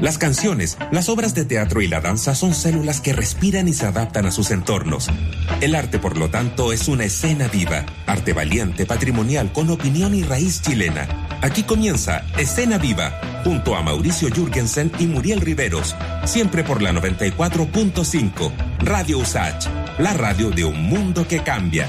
Las canciones, las obras de teatro y la danza son células que respiran y se adaptan a sus entornos. El arte, por lo tanto, es una escena viva, arte valiente, patrimonial, con opinión y raíz chilena. Aquí comienza Escena Viva, junto a Mauricio Jürgensen y Muriel Riveros, siempre por la 94.5, Radio Usach, la radio de un mundo que cambia.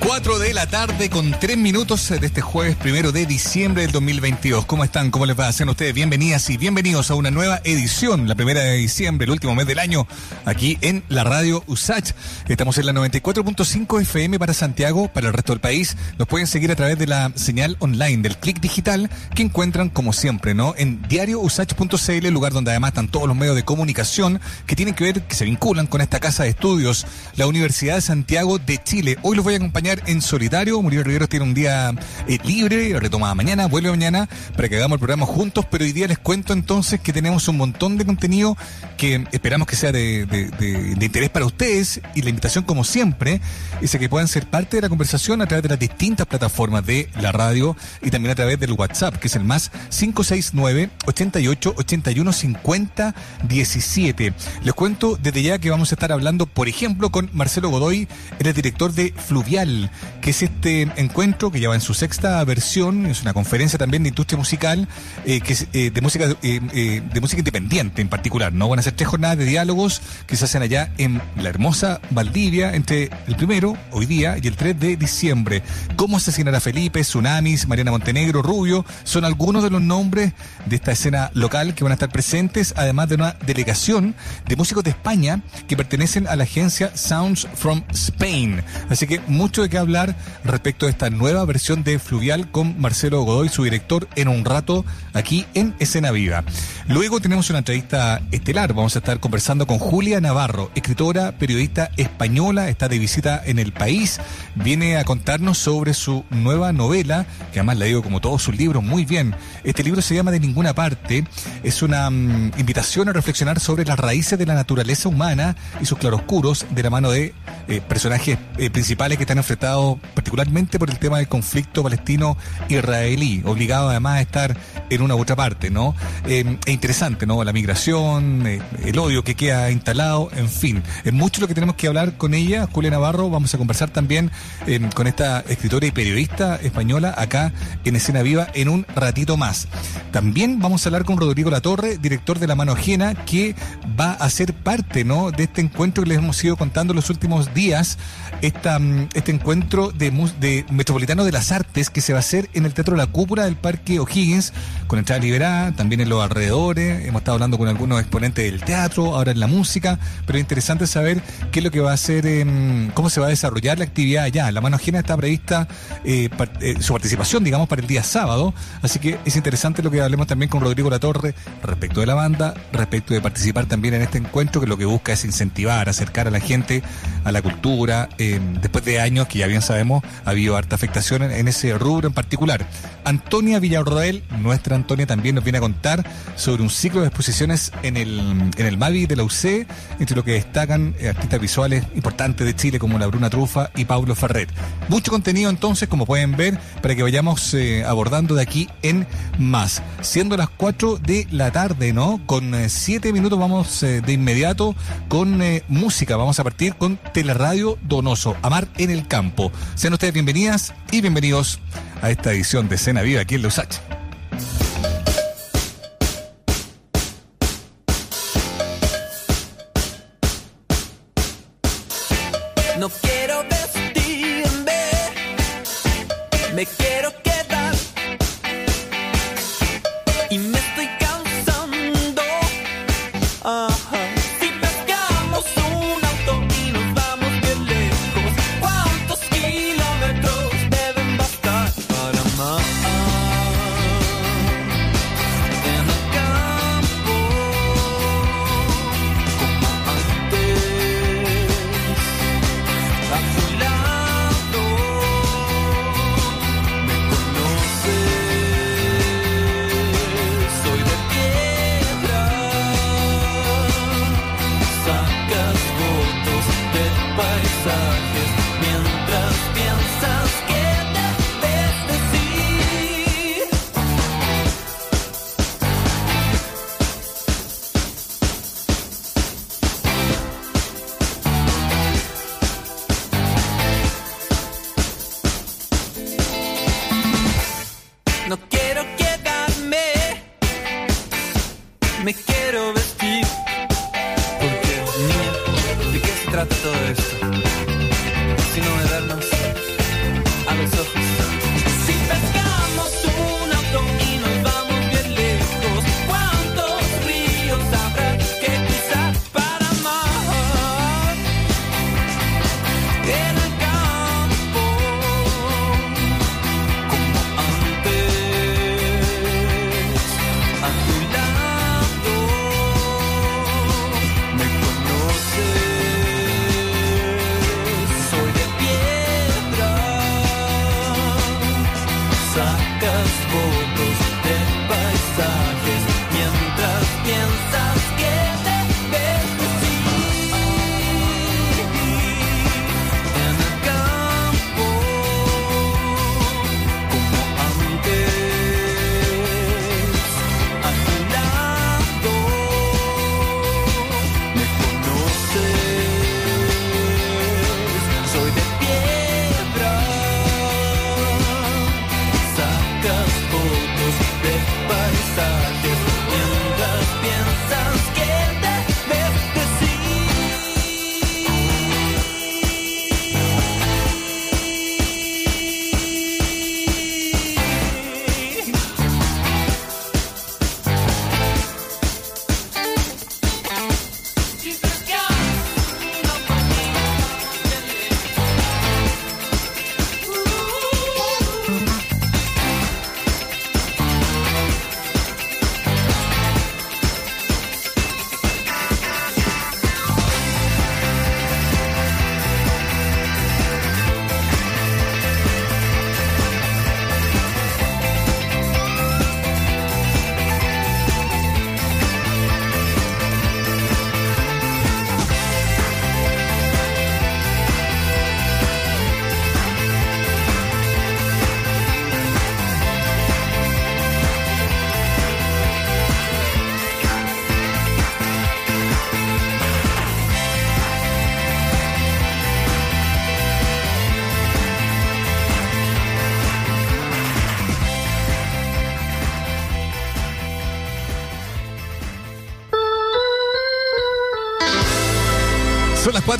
4 de la tarde con 3 minutos de este jueves primero de diciembre del 2022. ¿Cómo están? ¿Cómo les va? Sean ustedes bienvenidas y bienvenidos a una nueva edición, la primera de diciembre, el último mes del año, aquí en la radio USACH. Estamos en la 94.5 FM para Santiago, para el resto del país. Nos pueden seguir a través de la señal online del clic digital que encuentran, como siempre, ¿no? En diariousach.cl, lugar donde además están todos los medios de comunicación que tienen que ver, que se vinculan con esta casa de estudios, la Universidad de Santiago de Chile. Hoy los voy a acompañar en solitario. Muriel Riveros tiene un día eh, libre, retoma mañana, vuelve mañana para que hagamos el programa juntos, pero hoy día les cuento entonces que tenemos un montón de contenido que esperamos que sea de, interés para ustedes y la invitación como siempre es a que puedan ser parte de la conversación a través de las distintas plataformas de la radio y también a través del WhatsApp, que es el más 569 88 81 50 17. Les cuento desde ya que vamos a estar hablando, por ejemplo, con Marcelo Godoy, el director de Fluvial, que es este encuentro que ya va en su sexta versión, es una conferencia también de industria musical, eh, que es eh, de música eh, de música independiente en particular, ¿no? Van a ser tres jornadas de diálogos que se hacen allá en la hermosa Valdivia entre el primero, hoy día, y el 3 de diciembre. Cómo asesinar a Felipe, Tsunamis, Mariana Montenegro, Rubio, son algunos de los nombres de esta escena local que van a estar presentes, además de una delegación de músicos de España que pertenecen a la agencia Sounds from Spain. Así que mucho que hablar respecto a esta nueva versión de Fluvial con Marcelo Godoy, su director, en un rato aquí en Escena Viva. Luego tenemos una entrevista estelar. Vamos a estar conversando con Julia Navarro, escritora, periodista española, está de visita en el país. Viene a contarnos sobre su nueva novela, que además la digo como todos sus libros muy bien. Este libro se llama De ninguna parte. Es una mm, invitación a reflexionar sobre las raíces de la naturaleza humana y sus claroscuros de la mano de eh, personajes eh, principales que están particularmente por el tema del conflicto palestino-israelí, obligado además a estar en una u otra parte, ¿no? Eh, es interesante, ¿no? La migración, eh, el odio que queda instalado, en fin. Es mucho lo que tenemos que hablar con ella, Julia Navarro. Vamos a conversar también eh, con esta escritora y periodista española acá en Escena Viva en un ratito más. También vamos a hablar con Rodrigo Latorre, director de La Mano Ajena, que va a ser parte, ¿no? De este encuentro que les hemos ido contando los últimos días, mm, este encuentro encuentro de, de, Metropolitano de las Artes que se va a hacer en el Teatro La Cúpula del Parque O'Higgins, con entrada liberada, también en los alrededores. Hemos estado hablando con algunos exponentes del teatro, ahora en la música, pero es interesante saber qué es lo que va a hacer, cómo se va a desarrollar la actividad allá. La mano ajena está prevista eh, eh, su participación, digamos, para el día sábado, así que es interesante lo que hablemos también con Rodrigo Latorre respecto de la banda, respecto de participar también en este encuentro que lo que busca es incentivar, acercar a la gente a la cultura, eh, después de años que ya bien sabemos, ha habido harta afectación en, ese rubro en particular. Antonia Villarroel, nuestra Antonia, también nos viene a contar sobre un ciclo de exposiciones en el, en el Mavi de la UC, entre lo que destacan eh, artistas visuales importantes de Chile como la Bruna Trufa y Pablo Ferret. Mucho contenido entonces, como pueden ver, para que vayamos eh, abordando de aquí en más. Siendo las 4 de la tarde, ¿no? Con 7 eh, minutos vamos de inmediato con música. Vamos a partir con Teleradio Donoso, Amar en el Campo. Sean ustedes bienvenidas y bienvenidos a esta edición de Cena Viva aquí en Los H.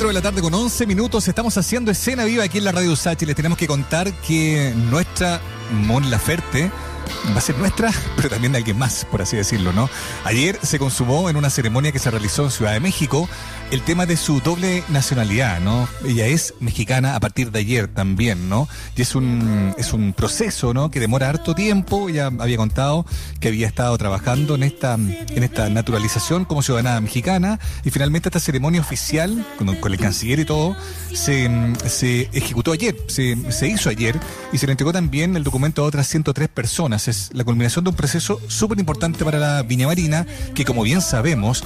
4 de la tarde con 11 minutos. Estamos haciendo escena viva aquí en la Radio Sachi. Les tenemos que contar que nuestra Mon Laferte va a ser nuestra, pero también de alguien más, por así decirlo, ¿no? Ayer se consumó en una ceremonia que se realizó en Ciudad de México el tema de su doble nacionalidad, ¿no? Ella es mexicana a partir de ayer también, ¿no? Y es un, es un proceso, ¿no? Que demora harto tiempo. Ella había contado que había estado trabajando en esta, en esta naturalización como ciudadana mexicana y finalmente esta ceremonia oficial, con, el canciller y todo, se, se ejecutó ayer, se, se hizo ayer y se le entregó también el documento a otras 103 personas. Es la culminación de un proceso súper importante para la Viña Marina, que como bien sabemos,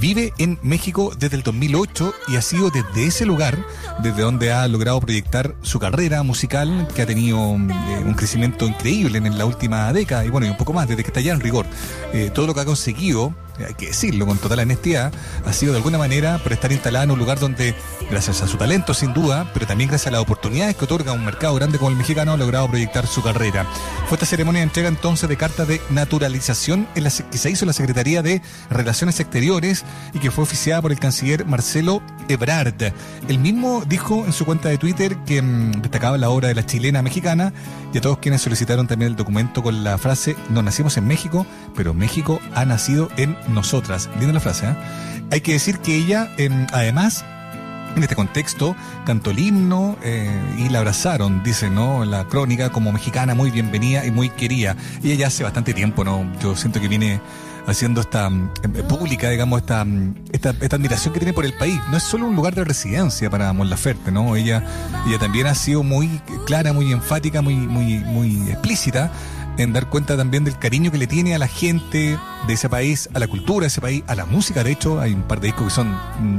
vive en México desde el 2008 y ha sido desde ese lugar, desde donde ha logrado proyectar su carrera musical, que ha tenido eh, un crecimiento increíble en la última década y bueno, y un poco más, desde que está ya en rigor. Eh, todo lo que ha conseguido hay que decirlo con total honestidad, ha sido de alguna manera por estar instalada en un lugar donde, gracias a su talento sin duda, pero también gracias a las oportunidades que otorga un mercado grande como el mexicano, ha logrado proyectar su carrera. Fue esta ceremonia de entrega entonces de carta de naturalización en la, que se hizo en la Secretaría de Relaciones Exteriores y que fue oficiada por el canciller Marcelo Ebrard. El mismo dijo en su cuenta de Twitter que mm, destacaba la obra de la chilena mexicana y a todos quienes solicitaron también el documento con la frase, no nacimos en México, pero México ha nacido en nosotras. Linda la frase, ¿eh? Hay que decir que ella, em, además, en este contexto, cantó el himno eh, y la abrazaron, dice, ¿no? La crónica como mexicana muy bienvenida y muy querida. Y ella hace bastante tiempo, ¿no? Yo siento que viene haciendo esta eh, pública, digamos, esta, esta, esta admiración que tiene por el país. No es solo un lugar de residencia para Mon Laferte, ¿no? Ella, ella también ha sido muy clara, muy enfática, muy, muy, muy explícita en dar cuenta también del cariño que le tiene a la gente de ese país, a la cultura de ese país, a la música. De hecho, hay un par de discos que son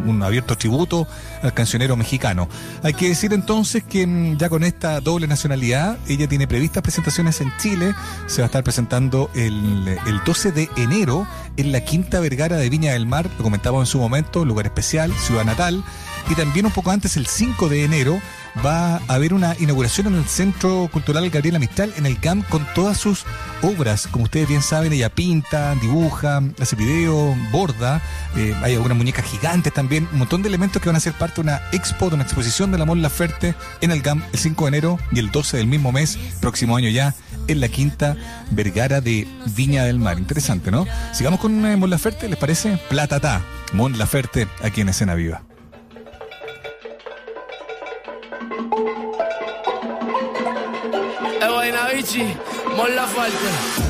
un abierto tributo al cancionero mexicano. Hay que decir entonces que mm, ya con esta doble nacionalidad, ella tiene previstas presentaciones en Chile. Se va a estar presentando el, el 12 de enero en la Quinta Vergara de Viña del Mar. Lo comentamos en su momento, lugar especial, ciudad natal. Y también un poco antes, el 5 de enero, va a haber una inauguración en el Centro Cultural Gabriela Mistral, en el GAM, con todas sus obras. Como ustedes bien saben, ella pinta, dibuja, hace video, borda, eh, hay algunas muñecas gigantes también, un montón de elementos que van a ser parte de una expo, de una exposición de la Mon Laferte en el GAM el 5 de enero y el 12 del mismo mes, próximo año ya, en la Quinta Vergara de Viña del Mar. Interesante, ¿no? Sigamos con eh, Mon Laferte, ¿les parece? Platata, Mon Laferte, aquí en Escena Viva. Eh, e vai Navici, molla forte.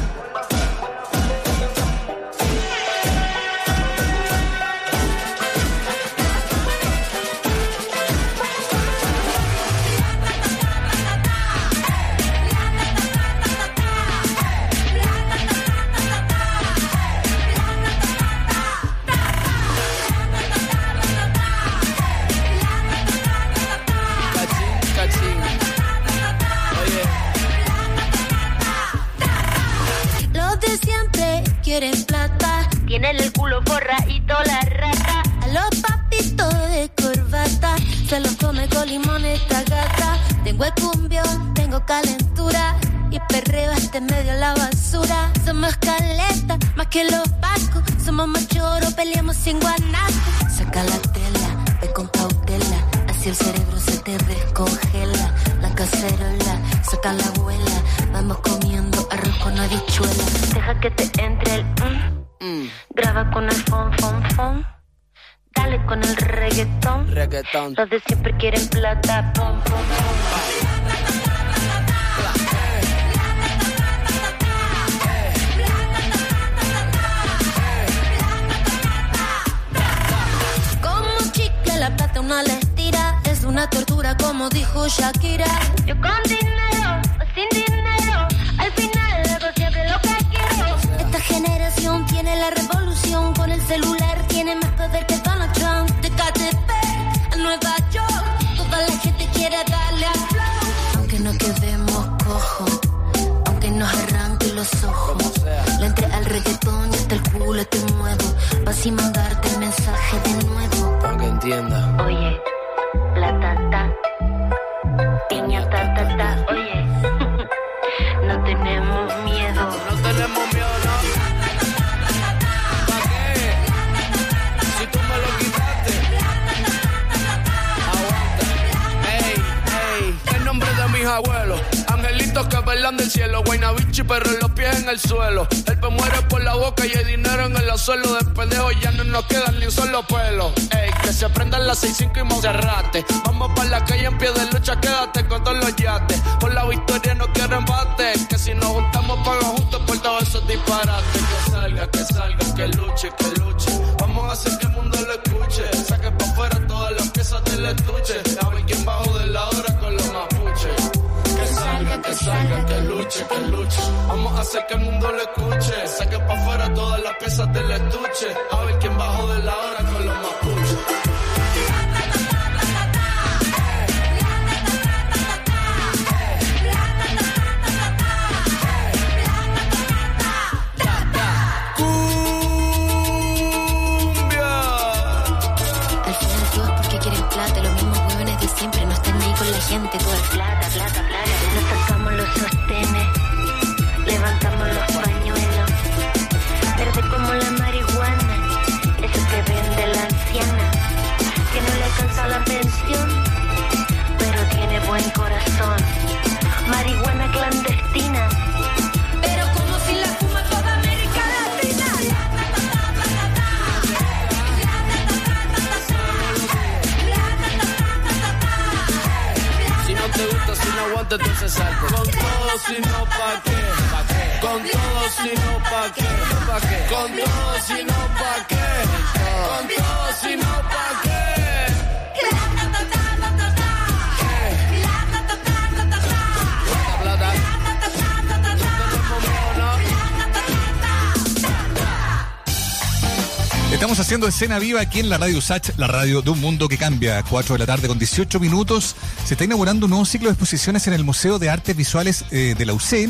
Estamos haciendo escena viva aquí en la radio Sach, la radio de un mundo que cambia. 4 de la tarde con 18 minutos. Se está inaugurando un nuevo ciclo de exposiciones en el Museo de Artes Visuales eh, de la UC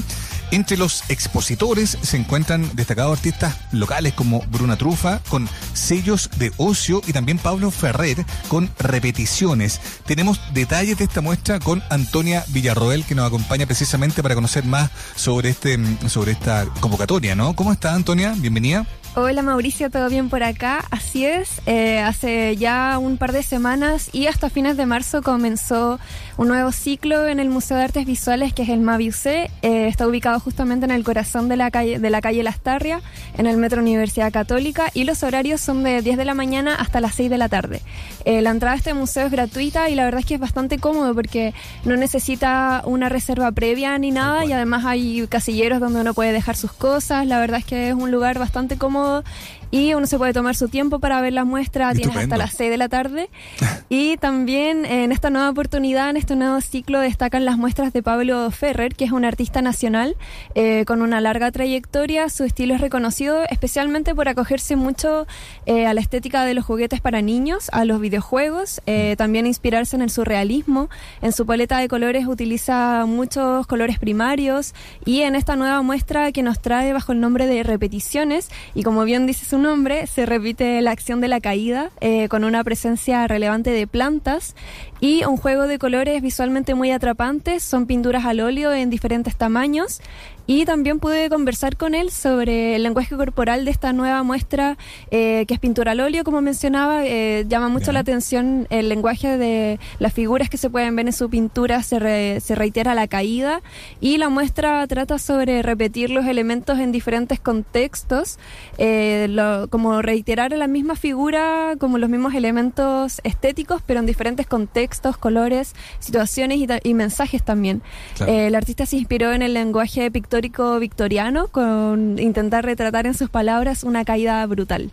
entre los expositores se encuentran destacados artistas locales como Bruna Trufa con sellos de ocio y también Pablo Ferrer con repeticiones. Tenemos detalles de esta muestra con Antonia Villarroel que nos acompaña precisamente para conocer más sobre este sobre esta convocatoria, ¿no? ¿Cómo está Antonia? Bienvenida. Hola Mauricio, ¿todo bien por acá? Así es, eh, hace ya un par de semanas y hasta fines de marzo comenzó un nuevo ciclo en el Museo de Artes Visuales que es el MAVIUC. Eh, está ubicado justamente en el corazón de la calle de la calle Lastarria, en el Metro Universidad Católica y los horarios son de 10 de la mañana hasta las 6 de la tarde. Eh, la entrada a este museo es gratuita y la verdad es que es bastante cómodo porque no necesita una reserva previa ni nada y además hay casilleros donde uno puede dejar sus cosas. La verdad es que es un lugar bastante cómodo cómodo y uno se puede tomar su tiempo para ver la muestra, tienes hasta las 6 de la tarde. y también en esta nueva oportunidad, en este nuevo ciclo, destacan las muestras de Pablo Ferrer, que es un artista nacional eh, con una larga trayectoria. Su estilo es reconocido especialmente por acogerse mucho eh, a la estética de los juguetes para niños, a los videojuegos, eh, también inspirarse en el surrealismo. En su paleta de colores utiliza muchos colores primarios y en esta nueva muestra que nos trae bajo el nombre de Repeticiones y como bien dice su nombre, se repite la acción de la caída eh, con una presencia relevante de plantas y un juego de colores visualmente muy atrapantes. Son pinturas al óleo en diferentes tamaños y también pude conversar con él sobre el lenguaje corporal de esta nueva muestra, eh, que es pintura al óleo, como mencionaba. Eh, llama mucho la atención el lenguaje de las figuras que se pueden ver en su pintura, se, se reitera la caída. Y la muestra trata sobre repetir los elementos en diferentes contextos, eh, como reiterar la misma figura, como los mismos elementos estéticos, pero en diferentes contextos, colores, situaciones y, mensajes también. el artista se inspiró en el lenguaje pictórico victoriano con intentar retratar en sus palabras una caída brutal.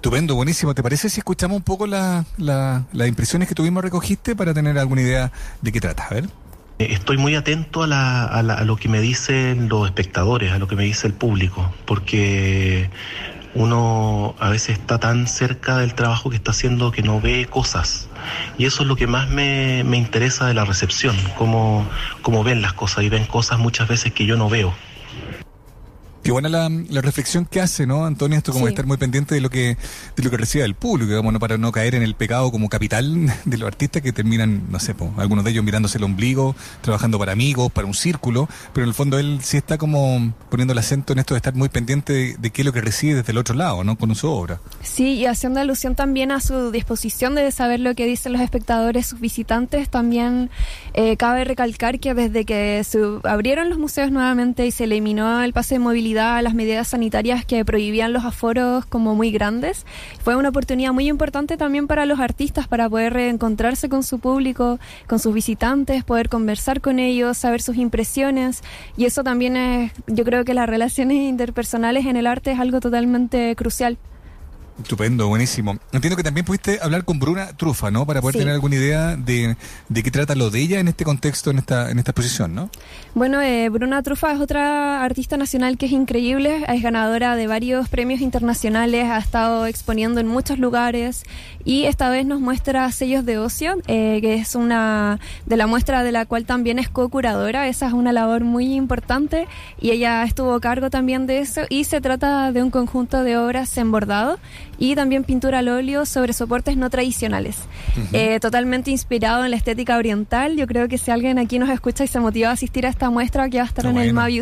Estupendo, buenísimo. ¿Te parece si escuchamos un poco las impresiones que tuvimos recogiste para tener alguna idea de qué trata? A ver. Eh, estoy muy atento a, a, lo que me dicen los espectadores, a lo que me dice el público, porque uno a veces está tan cerca del trabajo que está haciendo que no ve cosas. Y eso es lo que más me, me interesa de la recepción, cómo, cómo ven las cosas y ven cosas muchas veces que yo no veo. Qué buena la, reflexión que hace, ¿no, Antonio? Esto como estar muy pendiente de lo que de lo que recibe el público, digamos, para no caer en el pecado como capital de los artistas que terminan, no sé, algunos de ellos mirándose el ombligo, trabajando para amigos, para un círculo, pero en el fondo él sí está como poniendo el acento en esto de estar muy pendiente de, qué es lo que recibe desde el otro lado, ¿no? Con su obra. Sí, y haciendo alusión también a su disposición de saber lo que dicen los espectadores, sus visitantes, también eh, cabe recalcar que desde que se abrieron los museos nuevamente y se eliminó el pase de movilidad, las medidas sanitarias que prohibían los aforos como muy grandes. Fue una oportunidad muy importante también para los artistas para poder reencontrarse con su público, con sus visitantes, poder conversar con ellos, saber sus impresiones. Y eso también es, yo creo que las relaciones interpersonales en el arte es algo totalmente crucial. Estupendo, buenísimo. Entiendo que también pudiste hablar con Bruna Trufa, ¿no? Para poder tener alguna idea de, de, qué trata lo de ella en este contexto, en esta, en esta exposición, ¿no? Bueno, eh, Bruna Trufa es otra artista nacional que es increíble, es ganadora de varios premios internacionales, ha estado exponiendo en muchos lugares y esta vez nos muestra sellos de ocio, eh, que es una de la muestra de la cual también es co-curadora, esa es una labor muy importante y ella estuvo a cargo también de eso y se trata de un conjunto de obras en bordado y también pintura al óleo sobre soportes no tradicionales. Eh, totalmente inspirado en la estética oriental. Yo creo que si alguien aquí nos escucha y se motiva a asistir a esta muestra que va a estar en el Maviuc,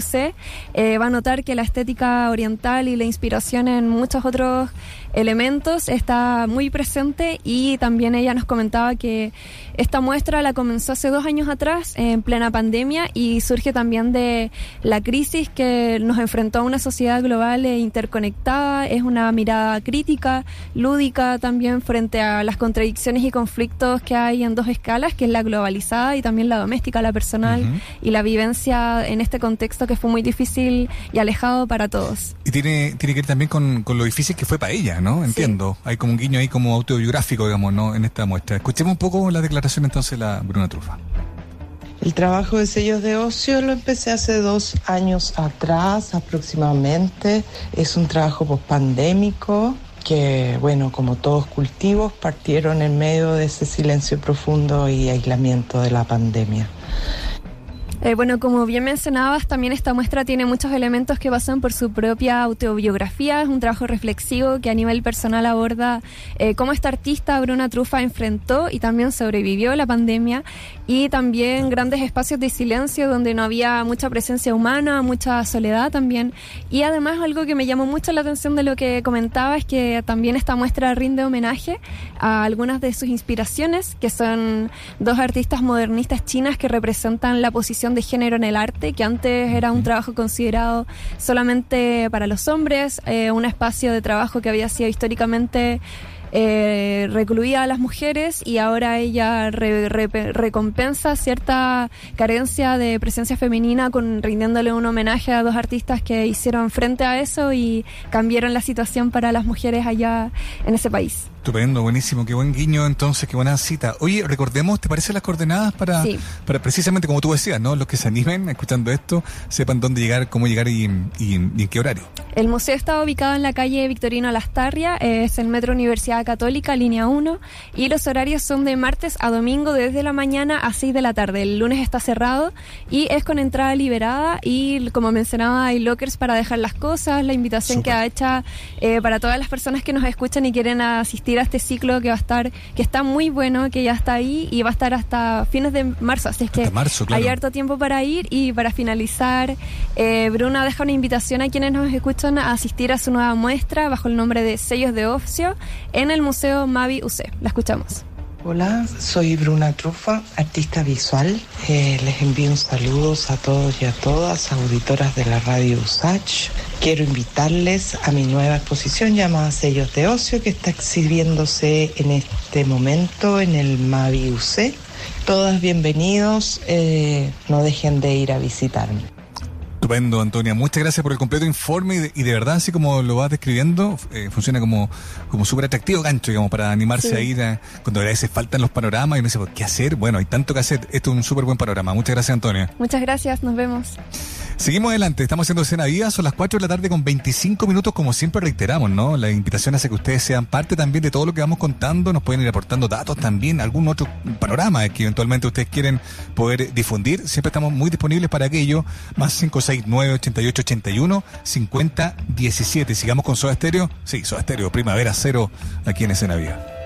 eh, va a notar que la estética oriental y la inspiración en muchos otros elementos está muy presente y también ella nos comentaba que esta muestra la comenzó hace dos años atrás en plena pandemia y surge también de la crisis que nos enfrentó a una sociedad global e interconectada. Es una mirada crítica, lúdica también frente a las contradicciones y conflictos que hay en dos escalas, que es la globalizada y también la doméstica, la personal y la vivencia en este contexto que fue muy difícil y alejado para todos. Y tiene, tiene que ver también con, con lo difícil que fue para ella ¿no? Entiendo. Hay como un guiño ahí como autobiográfico, digamos, ¿no? En esta muestra. Escuchemos un poco la declaración entonces de la Bruna Trufa. El trabajo de sellos de ocio lo empecé hace dos años atrás aproximadamente. Es un trabajo pospandémico que, bueno, como todos cultivos, partieron en medio de ese silencio profundo y aislamiento de la pandemia. Eh, bueno, como bien mencionabas, también esta muestra tiene muchos elementos que pasan por su propia autobiografía. Es un trabajo reflexivo que a nivel personal aborda eh, cómo esta artista Bruna Trufa enfrentó y también sobrevivió la pandemia y también grandes espacios de silencio donde no había mucha presencia humana, mucha soledad también. Y además algo que me llamó mucho la atención de lo que comentaba es que también esta muestra rinde homenaje a algunas de sus inspiraciones, que son dos artistas modernistas chinas que representan la posición de género en el arte, que antes era un trabajo considerado solamente para los hombres, eh, un espacio de trabajo que había sido históricamente eh, recluía a las mujeres y ahora ella recompensa cierta carencia de presencia femenina con rindiéndole un homenaje a dos artistas que hicieron frente a eso y cambiaron la situación para las mujeres allá en ese país. Estupendo, buenísimo, qué buen guiño entonces, qué buena cita. Oye, recordemos, ¿te parecen las coordenadas para, para precisamente como tú decías, ¿no? Los que se animen escuchando esto, sepan dónde llegar, cómo llegar y, en qué horario. El museo está ubicado en la calle Victorino Lastarria, es el Metro Universidad Católica, línea 1, y los horarios son de martes a domingo desde la mañana a 6 de la tarde. El lunes está cerrado y es con entrada liberada y como mencionaba hay lockers para dejar las cosas, la invitación que ha hecha eh, para todas las personas que nos escuchan y quieren asistir este ciclo que va a estar, que está muy bueno, que ya está ahí y va a estar hasta fines de marzo. Así es que hay harto tiempo para ir y para finalizar, eh, Bruna deja una invitación a quienes nos escuchan a asistir a su nueva muestra bajo el nombre de Sellos de Ocio en el Museo Mavi UC. La escuchamos. Hola, soy Bruna Trufa, artista visual. Eh, les envío un saludos a todos y a todas, auditoras de la radio USACH. Quiero invitarles a mi nueva exposición llamada Sellos de Ocio que está exhibiéndose en este momento en el Mavi UC. Todas bienvenidos, eh, no dejen de ir a visitarme. Estupendo, Antonia. Muchas gracias por el completo informe y de, verdad, así como lo vas describiendo, eh, funciona como, como súper atractivo gancho, digamos, para animarse a ir a, cuando a veces faltan los panoramas y uno dice, ¿qué hacer? Bueno, hay tanto que hacer. Esto es un súper buen panorama. Muchas gracias, Antonia. Muchas gracias, nos vemos. Seguimos adelante, estamos haciendo escena viva, son las 4 de la tarde con 25 minutos, como siempre reiteramos, ¿no? La invitación hace que ustedes sean parte también de todo lo que vamos contando, nos pueden ir aportando datos también, algún otro panorama que eventualmente ustedes quieren poder difundir, siempre estamos muy disponibles para aquello, más 569 88 81 50 17. Sigamos con Soda Stereo, sí, Soda Stereo, Primavera Cero, aquí en escena viva.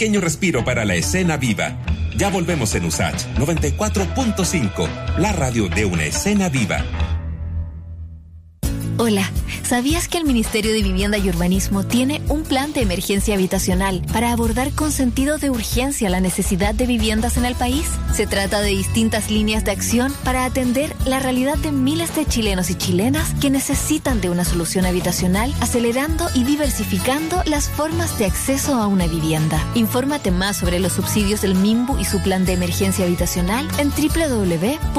Pequeño respiro para la escena viva. Ya volvemos en USACH 94.5, la radio de una escena viva. Hola, ¿sabías que el Ministerio de Vivienda y Urbanismo tiene un plan de emergencia habitacional para abordar con sentido de urgencia la necesidad de viviendas en el país? Se trata de distintas líneas de acción para atender la realidad de miles de chilenos y chilenas que necesitan de una solución habitacional, acelerando y diversificando las formas de acceso a una vivienda. Infórmate más sobre los subsidios del MIMBU y su plan de emergencia habitacional en www.mimbu.cl.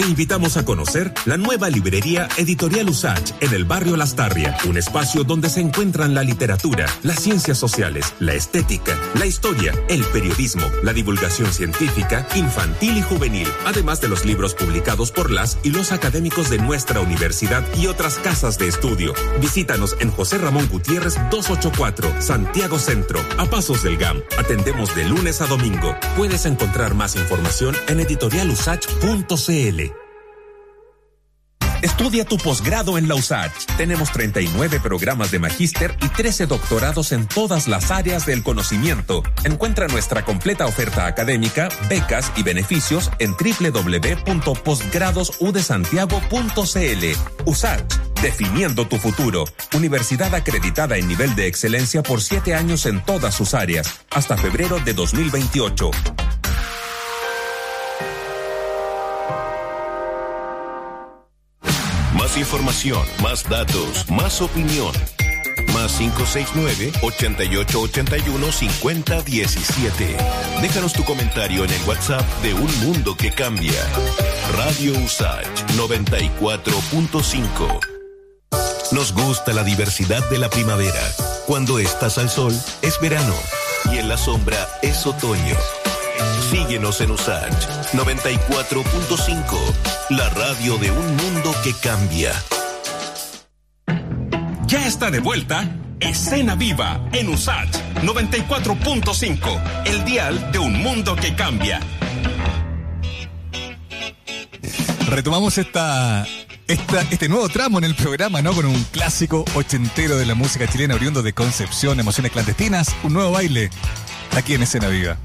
Te invitamos a conocer la nueva librería Editorial Usach en el barrio Lastarria, un espacio donde se encuentran la literatura, las ciencias sociales, la estética, la historia, el periodismo, la divulgación científica, infantil y juvenil, además de los libros publicados por las y los académicos de nuestra universidad y otras casas de estudio. Visítanos en José Ramón Gutiérrez 284, Santiago Centro, a pasos del GAM. Atendemos de lunes a domingo. Puedes encontrar más información en editorialusach.cl. Estudia tu posgrado en la USACH. Tenemos 39 programas de magíster y 13 doctorados en todas las áreas del conocimiento. Encuentra nuestra completa oferta académica, becas y beneficios en www.posgradosudesantiago.cl. USACH, definiendo tu futuro. Universidad acreditada en nivel de excelencia por 7 años en todas sus áreas, hasta febrero de 2028. Información, más datos, más opinión. Más 569-8881-5017. Déjanos tu comentario en el WhatsApp de Un Mundo que Cambia. Radio Usach 94.5. Nos gusta la diversidad de la primavera. Cuando estás al sol, es verano. Y en la sombra, es otoño. Síguenos en Usach 94.5, la radio de un mundo que cambia. Ya está de vuelta Escena Viva en Usach 94.5, el dial de un mundo que cambia. Retomamos esta, esta, este nuevo tramo en el programa, ¿no? Con un clásico ochentero de la música chilena oriundo de Concepción, Emociones Clandestinas, un nuevo baile aquí en Escena Viva.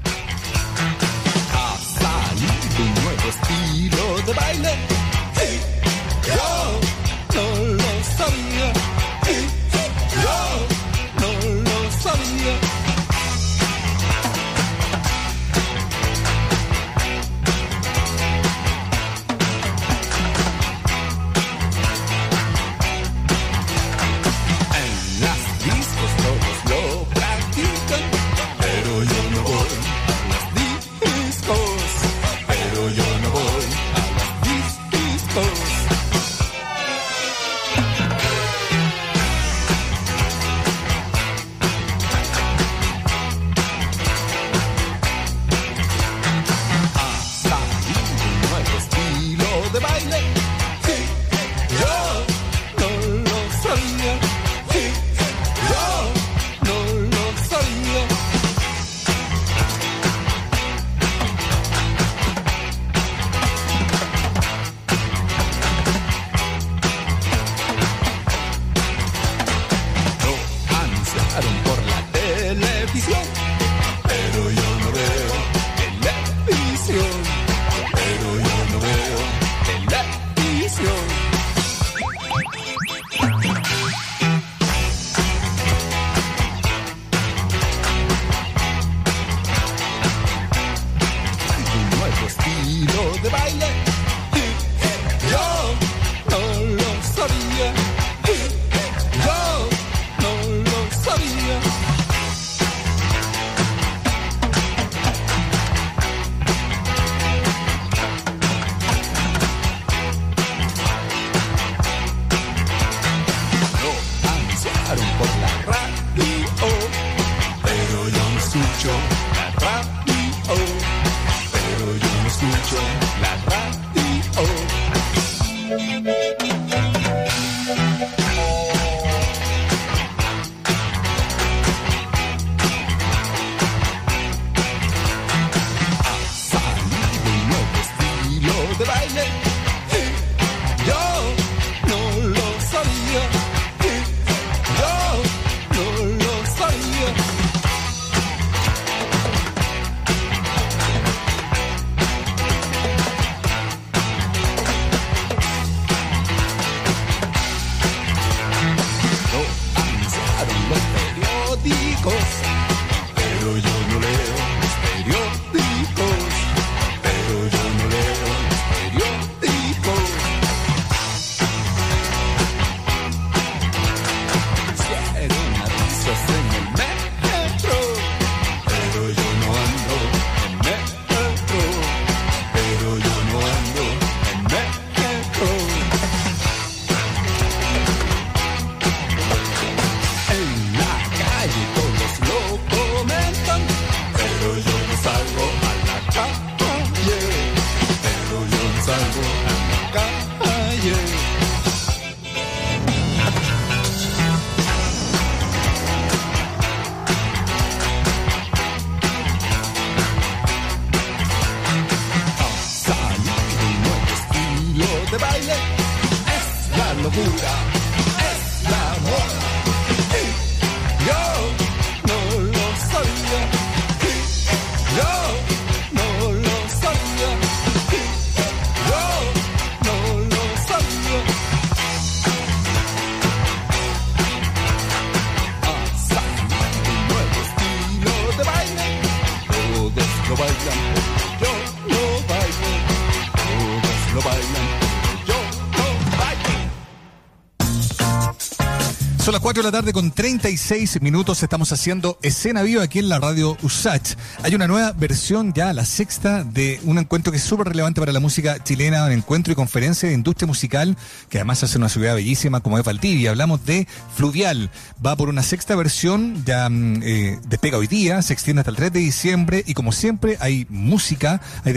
4 de la tarde con 36 minutos. Estamos haciendo escena viva aquí en la radio USACH. Hay una nueva versión, ya la sexta, de un encuentro que es súper relevante para la música chilena, un encuentro y conferencia de industria musical, que además hace una ciudad bellísima como es Valdivia. Hablamos de Fluvial. Va por una sexta versión, ya mm, eh, despega hoy día, se extiende hasta el 3 de diciembre y como siempre hay música, hay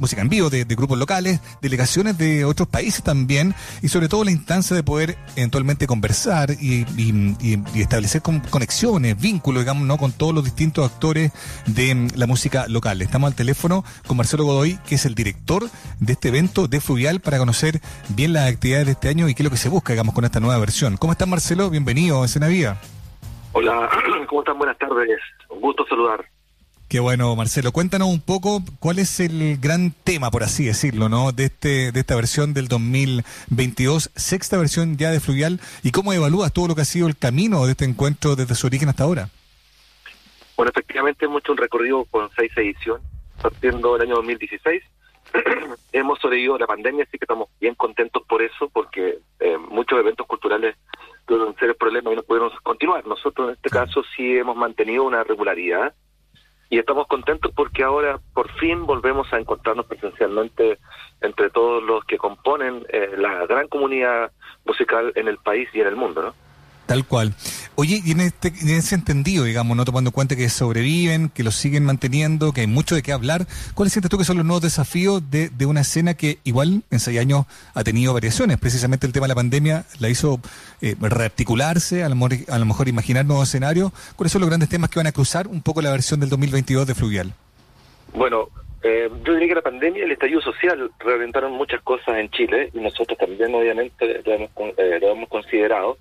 música en vivo de, de grupos locales, delegaciones de otros países también y sobre todo la instancia de poder eventualmente conversar y, y- y- establecer con- conexiones, vínculos, digamos, ¿no? con todos los distintos actores de mm, la música local. Estamos al teléfono con Marcelo Godoy, que es el director de este evento de Fluvial para conocer bien las actividades de este año y qué es lo que se busca, digamos, con esta nueva versión. ¿Cómo estás, Marcelo? Bienvenido a Escena Viva. Hola, ¿cómo están? Buenas tardes. Un gusto saludar. Qué bueno, Marcelo. Cuéntanos un poco cuál es el gran tema, por así decirlo, ¿no? De este, de esta versión del 2022, sexta versión ya de Fluvial, y cómo evalúas todo lo que ha sido el camino de este encuentro desde su origen hasta ahora. Bueno, efectivamente hemos hecho un recorrido con seis ediciones, partiendo del año 2016. hemos sobrevivido a la pandemia, así que estamos bien contentos por eso, porque eh, muchos eventos culturales tuvieron ser el problema y no pudieron continuar. Nosotros en este caso sí hemos mantenido una regularidad y estamos contentos porque ahora por fin volvemos a encontrarnos presencialmente entre todos los que componen eh, la gran comunidad musical en el país y en el mundo, ¿no? Tal cual. Oye, y en, este, en ese entendido, digamos, no tomando en cuenta que sobreviven, que lo siguen manteniendo, que hay mucho de qué hablar, ¿cuáles sientes tú que son los nuevos desafíos de, de una escena que igual en seis años ha tenido variaciones? Precisamente el tema de la pandemia la hizo eh, rearticularse, a lo, mejor, imaginar nuevos escenarios. ¿Cuáles son los grandes temas que van a cruzar un poco la versión del 2022 de Fluvial? Bueno, eh, yo diría que la pandemia y el estallido social reorientaron muchas cosas en Chile y nosotros también obviamente lo hemos, eh, lo hemos considerado.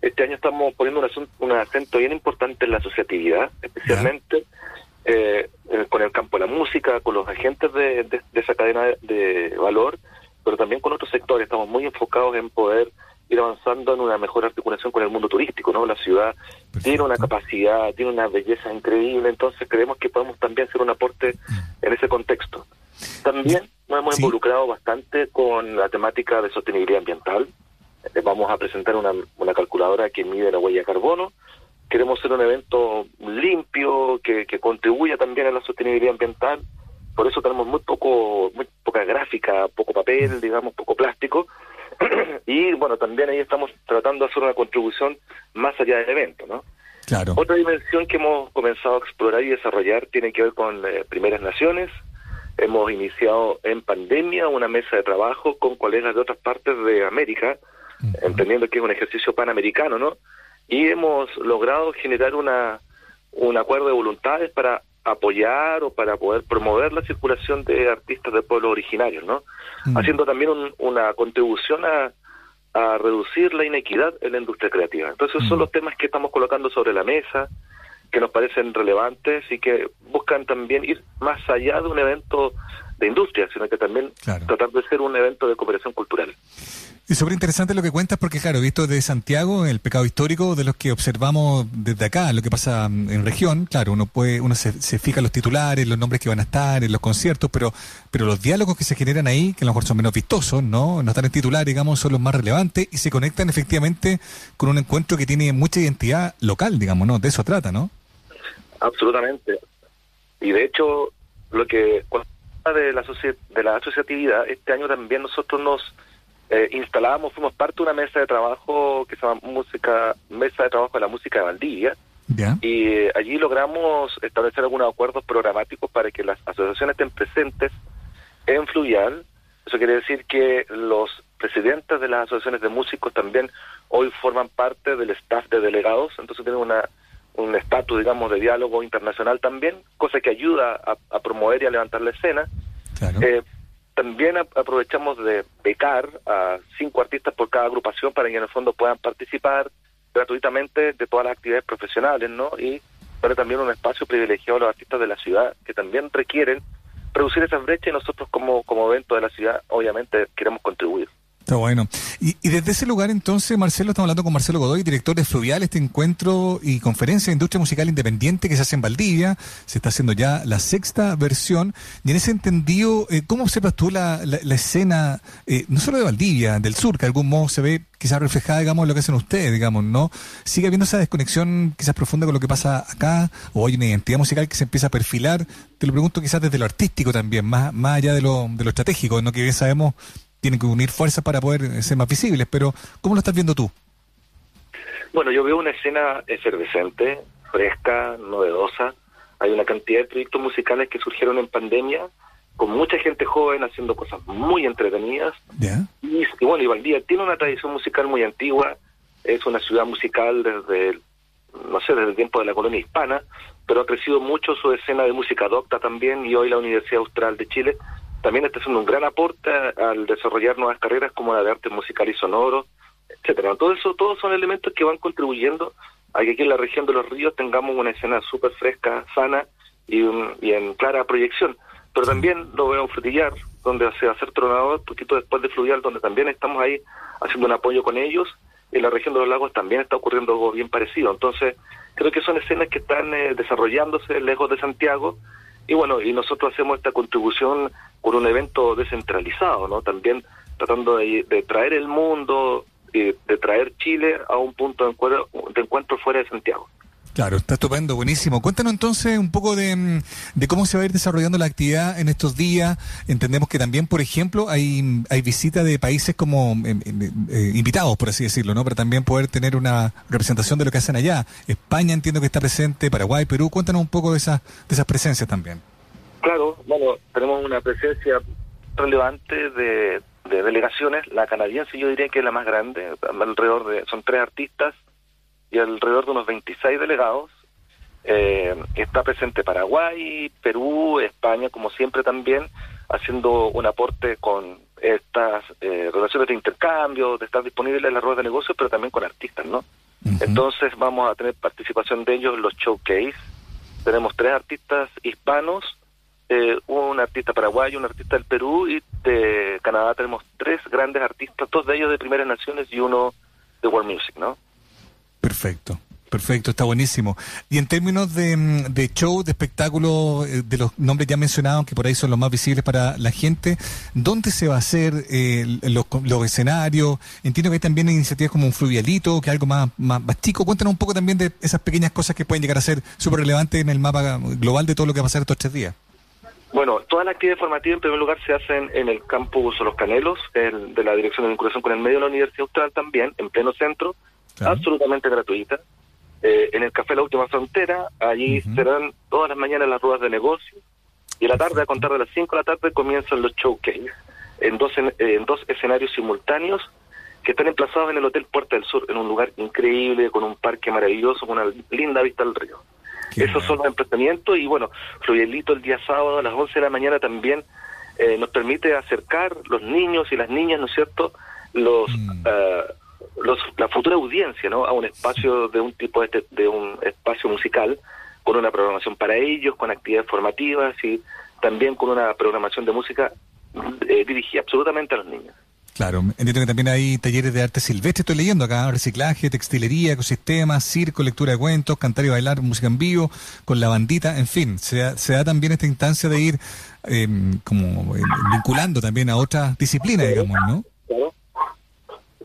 Este año estamos poniendo un, un acento bien importante en la asociatividad, especialmente eh, con el campo de la música, con los agentes de, de- de esa cadena de valor, pero también con otros sectores. Estamos muy enfocados en poder ir avanzando en una mejor articulación con el mundo turístico, ¿no? La ciudad tiene una capacidad, tiene una belleza increíble, entonces creemos que podemos también hacer un aporte en ese contexto. También nos hemos Sí. involucrado bastante con la temática de sostenibilidad ambiental. Eh, Vamos a presentar una, una calculadora que mide la huella de carbono. Queremos hacer un evento limpio que, que contribuya también a la sostenibilidad ambiental. Por eso tenemos muy poco, muy poca gráfica, poco papel, digamos, poco plástico. y bueno, también ahí estamos tratando de hacer una contribución más allá del evento, ¿no? Claro. Otra dimensión que hemos comenzado a explorar y desarrollar tiene que ver con eh, primeras naciones. Hemos iniciado en pandemia una mesa de trabajo con colegas de otras partes de América, entendiendo que es un ejercicio panamericano, ¿no? Y hemos logrado generar una un acuerdo de voluntades para apoyar o para poder promover la circulación de artistas de pueblos originarios, ¿no? Haciendo también un- una contribución a, a reducir la inequidad en la industria creativa. Entonces son los temas que estamos colocando sobre la mesa, que nos parecen relevantes y que buscan también ir más allá de un evento de industria, sino que también tratar de ser un evento de cooperación cultural. Y súper interesante lo que cuentas porque, claro, visto de Santiago, el pecado histórico de los que observamos desde acá, lo que pasa mm, en región, claro, uno puede, uno se, se fija en los titulares, los nombres que van a estar, en los conciertos, pero, pero los diálogos que se generan ahí, que a lo mejor son menos vistosos, ¿no? No están en titular, digamos, son los más relevantes y se conectan efectivamente con un encuentro que tiene mucha identidad local, digamos, ¿no? De eso trata, ¿no? Absolutamente. Y de hecho, lo que de la, de la asociatividad, este año también nosotros nos eh, instalamos, fuimos parte de una mesa de trabajo que se llama música, Mesa de Trabajo de la Música de Valdivia. Y eh, allí logramos establecer algunos acuerdos programáticos para que las asociaciones estén presentes en Fluvial. Eso quiere decir que los presidentes de las asociaciones de músicos también hoy forman parte del staff de delegados, entonces tienen una, un estatus, digamos, de diálogo internacional también, cosa que ayuda a, promover y a levantar la escena. Eh, también aprovechamos de becar a cinco artistas por cada agrupación para que en el fondo puedan participar gratuitamente de todas las actividades profesionales, ¿no? Y pero también un espacio privilegiado a los artistas de la ciudad que también requieren reducir esa brecha y nosotros como, como evento de la ciudad obviamente queremos contribuir. Está bueno. Y, desde ese lugar entonces, Marcelo, estamos hablando con Marcelo Godoy, director de Fluvial, este encuentro y conferencia de industria musical independiente que se hace en Valdivia. Se está haciendo ya la sexta versión. Y en ese entendido, eh, ¿cómo observas tú la, la, escena, eh, no solo de Valdivia, del sur, que de algún modo se ve quizás reflejada, digamos, en lo que hacen ustedes, digamos, ¿no? ¿Sigue habiendo esa desconexión quizás profunda con lo que pasa acá? ¿O hay una identidad musical que se empieza a perfilar? Te lo pregunto quizás desde lo artístico también, más, más allá de lo, de lo estratégico, ¿no? Que bien sabemos tienen que unir fuerzas para poder ser más visibles, pero ¿cómo lo estás viendo tú? Bueno, yo veo una escena efervescente, fresca, novedosa. Hay una cantidad de proyectos musicales que surgieron en pandemia, con mucha gente joven haciendo cosas muy entretenidas. Y, bueno, y tiene una tradición musical muy antigua, es una ciudad musical desde, no sé, desde el tiempo de la colonia hispana, pero ha crecido mucho su escena de música docta también, y hoy la Universidad Austral de Chile también está haciendo un gran aporte al desarrollar nuevas carreras como la de arte musical y sonoro, etcétera. Todo eso, todos son elementos que van contribuyendo a que aquí en la región de los ríos tengamos una escena súper fresca, sana y, en clara proyección. Pero también lo veo en Frutillar, donde se va a hacer tronador, poquito después de Fluvial, donde también estamos ahí haciendo un apoyo con ellos. En la región de los lagos también está ocurriendo algo bien parecido. Entonces, creo que son escenas que están eh, desarrollándose lejos de Santiago. Y bueno, y nosotros hacemos esta contribución por un evento descentralizado, ¿no? También tratando de, traer el mundo, y de traer Chile a un punto de encuentro, de encuentro fuera de Santiago. Claro, está estupendo, buenísimo. Cuéntanos entonces un poco de, cómo se va a ir desarrollando la actividad en estos días. Entendemos que también, por ejemplo, hay, hay visitas de países como em, em, eh, invitados, por así decirlo, ¿no? Para también poder tener una representación de lo que hacen allá. España entiendo que está presente, Paraguay, Perú. Cuéntanos un poco de, esas de esas presencias también. Claro, bueno, tenemos una presencia relevante de, delegaciones. La canadiense yo diría que es la más grande, alrededor de, son tres artistas y alrededor de unos 26 delegados. Eh, está presente Paraguay, Perú, España, como siempre también, haciendo un aporte con estas eh, relaciones de intercambio, de estar disponibles en la rueda de negocios, pero también con artistas, ¿no? Entonces vamos a tener participación de ellos en los showcase. Tenemos tres artistas hispanos eh, un artista paraguayo, un artista del Perú y de Canadá tenemos tres grandes artistas, dos de ellos de Primeras Naciones y uno de World Music, ¿no? Perfecto. Perfecto, está buenísimo. Y en términos de, mm, show, de espectáculo, eh, de los nombres ya mencionados, que por ahí son los más visibles para la gente, ¿dónde se va a hacer eh, los, los, escenarios? Entiendo que hay también iniciativas como un fluvialito, que algo más, más, más, chico. Cuéntanos un poco también de esas pequeñas cosas que pueden llegar a ser súper relevantes en el mapa global de todo lo que va a pasar estos tres días. Bueno, toda la actividad formativa en primer lugar se hacen en el campus Los Canelos, el, de la Dirección de Vinculación con el Medio de la Universidad Austral también, en pleno centro, absolutamente gratuita. Eh, en el Café La Última Frontera, allí serán todas las mañanas las ruedas de negocio y a la tarde, a contar de las 5 de la tarde, comienzan los showcase en dos, en dos escenarios simultáneos que están emplazados en el Hotel Puerta del Sur, en un lugar increíble, con un parque maravilloso, con una linda vista al río. Esos son los emprendimientos y bueno, Fluvielito el día sábado a las 11 de la mañana también eh, nos permite acercar los niños y las niñas, ¿no es cierto?, los, mm. eh, los la futura audiencia, ¿no?, a un espacio de un tipo de, de un espacio musical con una programación para ellos, con actividades formativas y también con una programación de música eh, dirigida absolutamente a los niños. Claro, entiendo que también hay talleres de arte silvestre, estoy leyendo acá, reciclaje, textilería, ecosistemas, circo, lectura de cuentos, cantar y bailar, música en vivo, con la bandita, en fin, se da, se da también esta instancia de ir eh, como eh, vinculando también a otras disciplinas, digamos, ¿no? Claro.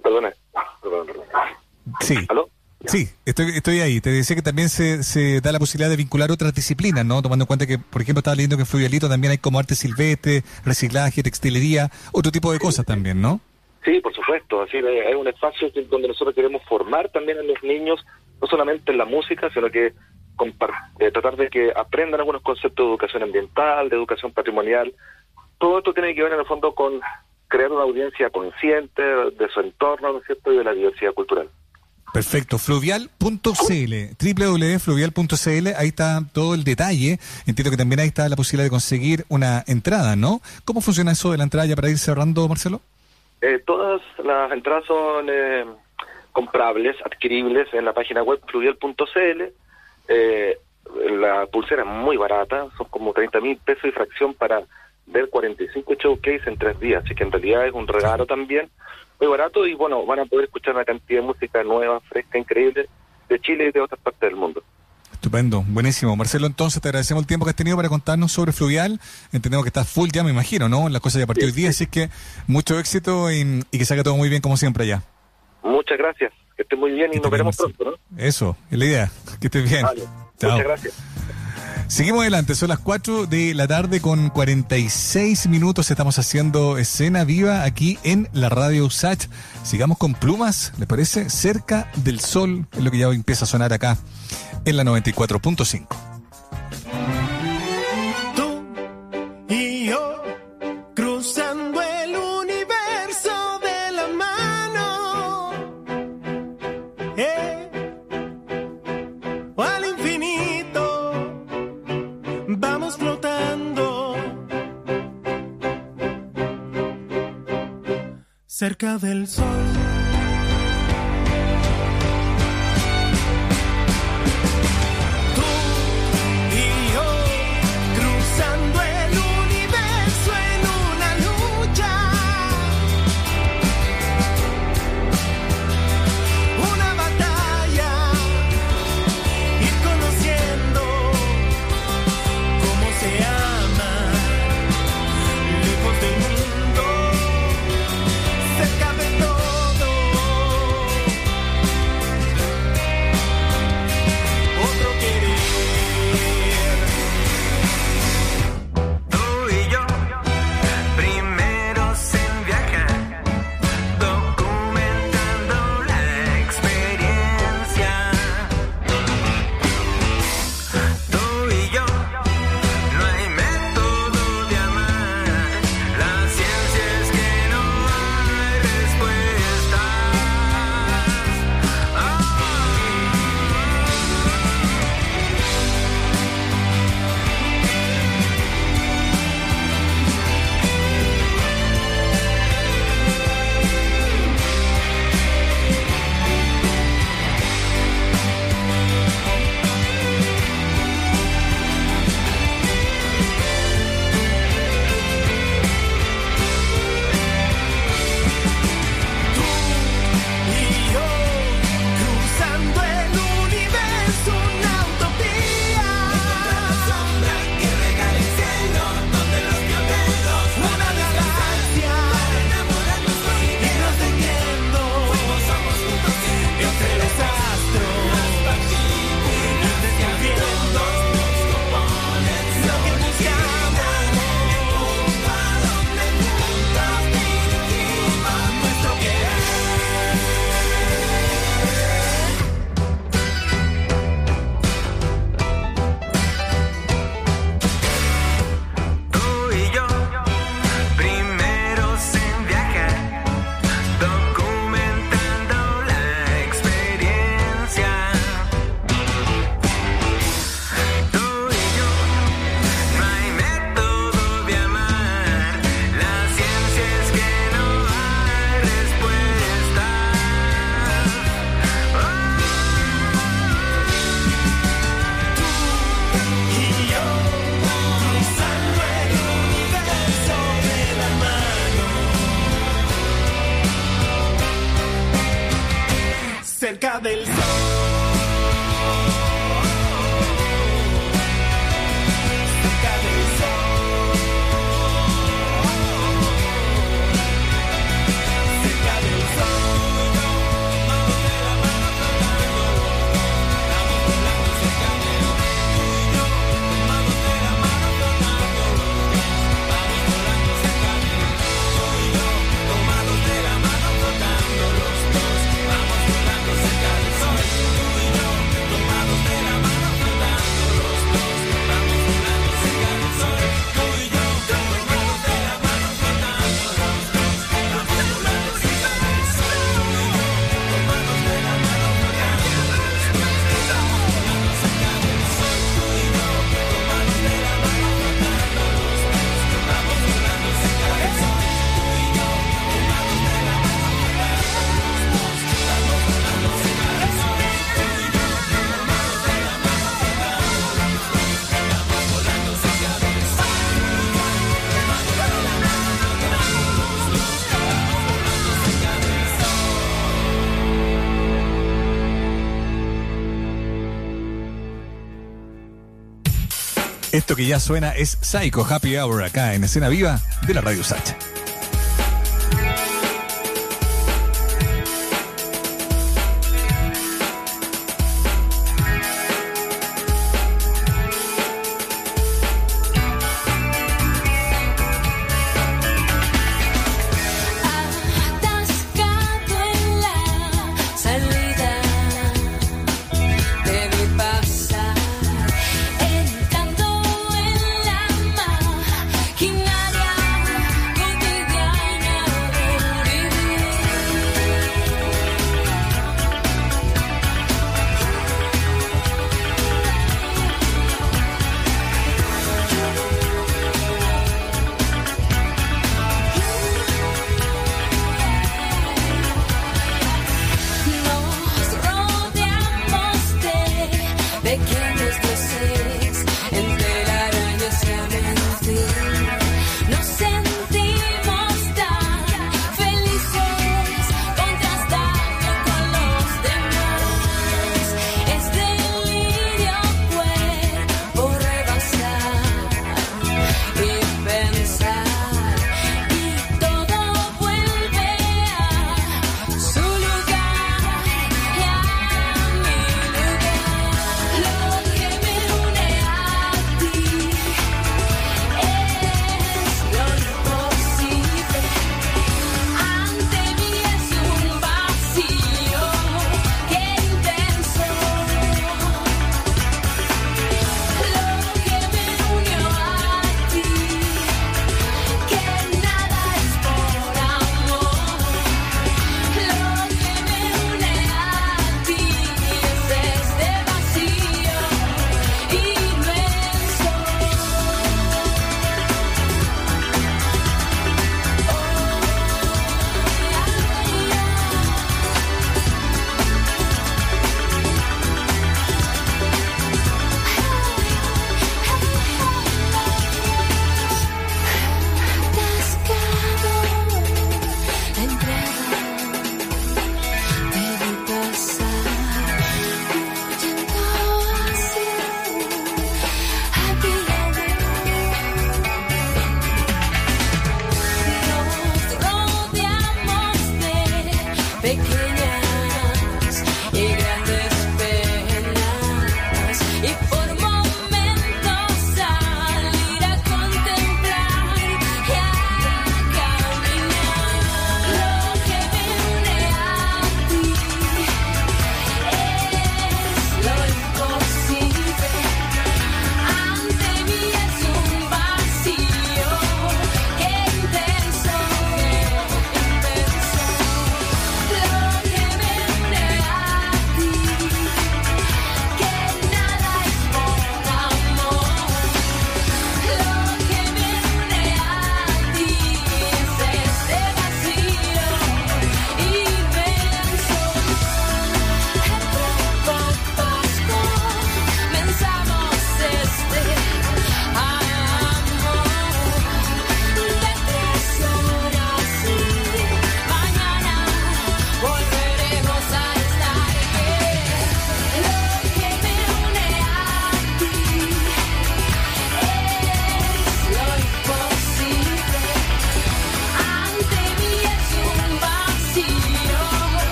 Perdona. Sí. ¿Aló? Sí, estoy, estoy ahí. Te decía que también se, se da la posibilidad de vincular otras disciplinas, ¿no? Tomando en cuenta que, por ejemplo, estaba leyendo que en Fluvialito también hay como arte silvestre, reciclaje, textilería, otro tipo de cosas también, ¿no? Sí, por supuesto. Así hay un espacio donde nosotros queremos formar también a los niños, no solamente en la música, sino que eh, tratar de que aprendan algunos conceptos de educación ambiental, de educación patrimonial. Todo esto tiene que ver en el fondo con crear una audiencia consciente de su entorno, ¿no es cierto?, y de la diversidad cultural. Perfecto, fluvial.cl, www.fluvial.cl, ahí está todo el detalle. Entiendo que también ahí está la posibilidad de conseguir una entrada, ¿no? ¿Cómo funciona eso de la entrada ya para ir cerrando, Marcelo? Eh, todas las entradas son eh, comprables, adquiribles en la página web fluvial.cl. Eh, la pulsera es muy barata, son como 30 mil pesos y fracción para ver 45 showcase en tres días, así que en realidad es un regalo también, muy barato y bueno, van a poder escuchar una cantidad de música nueva, fresca, increíble de Chile y de otras partes del mundo. Estupendo, buenísimo. Marcelo, entonces te agradecemos el tiempo que has tenido para contarnos sobre Fluvial. Entendemos que estás full ya, me imagino, ¿no? La cosa ya partió hoy día, así que mucho éxito y, y que salga todo muy bien como siempre allá. Muchas gracias, que esté muy bien y nos veremos pronto, ¿no? Eso, es la idea. Que estés bien. Vale, Chao. muchas gracias. Seguimos adelante, son las 4 de la tarde con 46 minutos. Estamos haciendo escena viva aquí en la radio USACH. Sigamos con plumas, ¿les parece? Cerca del sol es lo que ya empieza a sonar acá en la 94.5. vamos flotando cerca del sol. Esto que ya suena es Psycho Happy Hour acá en Escena Viva de la Radio Sacha.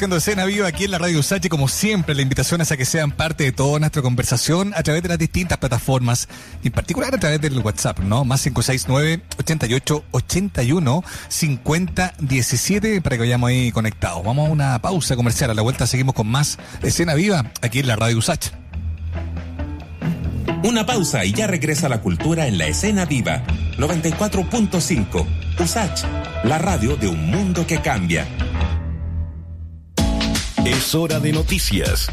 Haciendo escena viva aquí en la Radio Sachi, como siempre, la invitación es a que sean parte de toda nuestra conversación a través de las distintas plataformas, en particular a través del WhatsApp, ¿no? Más 569 88 81 50 17 para que vayamos ahí conectados. Vamos a una pausa comercial, a la vuelta seguimos con más escena viva aquí en la Radio Sachi. Una pausa y ya regresa la cultura en la escena viva. 94.5. USACH, la radio de un mundo que cambia. Es hora de noticias.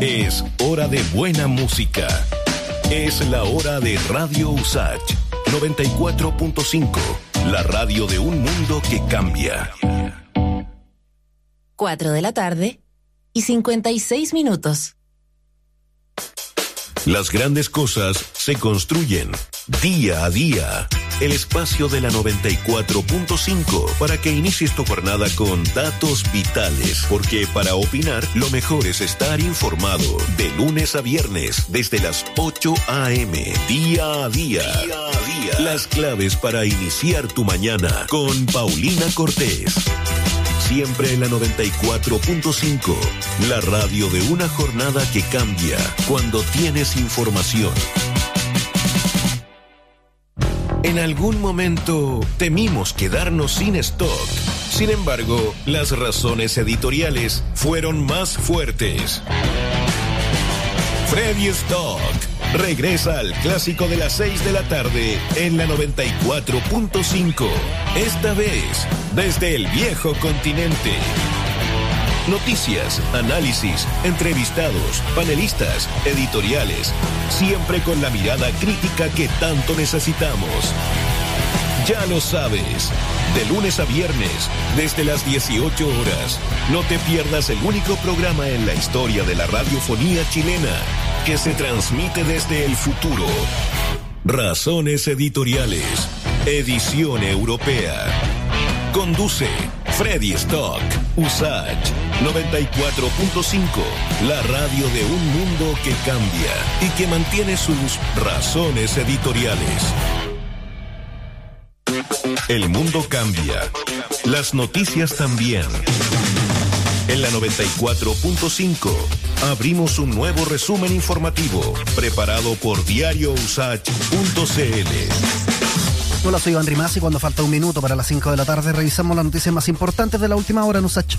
Es hora de buena música. Es la hora de Radio Usach 94.5. La radio de un mundo que cambia. 4 de la tarde y 56 minutos. Las grandes cosas se construyen día a día. El espacio de la 94.5 para que inicies tu jornada con datos vitales, porque para opinar lo mejor es estar informado de lunes a viernes desde las 8 a.m. Día a día. Las claves para iniciar tu mañana con Paulina Cortés. Siempre en la 94.5, la radio de una jornada que cambia cuando tienes información. En algún momento temimos quedarnos sin stock. Sin embargo, las razones editoriales fueron más fuertes. Freddy Stock regresa al clásico de las 6 de la tarde en la 94.5. Esta vez desde el viejo continente. Noticias, análisis, entrevistados, panelistas, editoriales, siempre con la mirada crítica que tanto necesitamos. Ya lo sabes, de lunes a viernes, desde las 18 horas, no te pierdas el único programa en la historia de la radiofonía chilena que se transmite desde el futuro. Razones editoriales, edición europea. Conduce Freddy Stock, Usage 94.5, la radio de un mundo que cambia y que mantiene sus razones editoriales. El mundo cambia. Las noticias también. En la 94.5 abrimos un nuevo resumen informativo preparado por diariousach.cl. Hola, soy Iván y cuando falta un minuto para las 5 de la tarde revisamos las noticias más importantes de la última hora en USACH.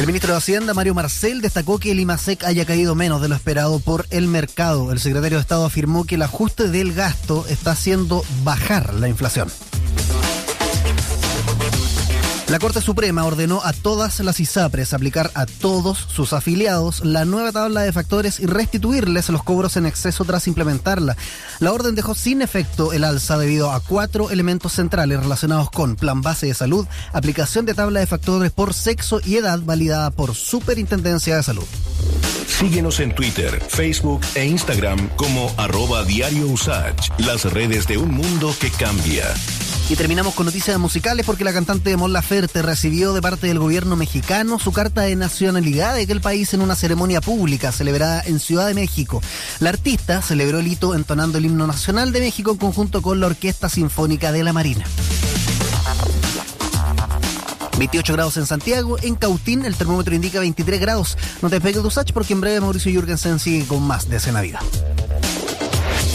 El ministro de Hacienda, Mario Marcel, destacó que el IMASEC haya caído menos de lo esperado por el mercado. El secretario de Estado afirmó que el ajuste del gasto está haciendo bajar la inflación. La Corte Suprema ordenó a todas las ISAPRES aplicar a todos sus afiliados la nueva tabla de factores y restituirles los cobros en exceso tras implementarla. La orden dejó sin efecto el alza debido a cuatro elementos centrales relacionados con plan base de salud, aplicación de tabla de factores por sexo y edad validada por Superintendencia de Salud. Síguenos en Twitter, Facebook e Instagram como arroba diario Usach, las redes de un mundo que cambia. Y terminamos con noticias musicales porque la cantante Mon Laferte recibió de parte del gobierno mexicano su carta de nacionalidad de aquel país en una ceremonia pública celebrada en Ciudad de México. La artista celebró el hito entonando el himno nacional de México en conjunto con la Orquesta Sinfónica de la Marina. 28 grados en Santiago, en Cautín el termómetro indica 23 grados. No te despegues de Usach porque en breve Mauricio Jürgensen sigue con más de Escena Vida.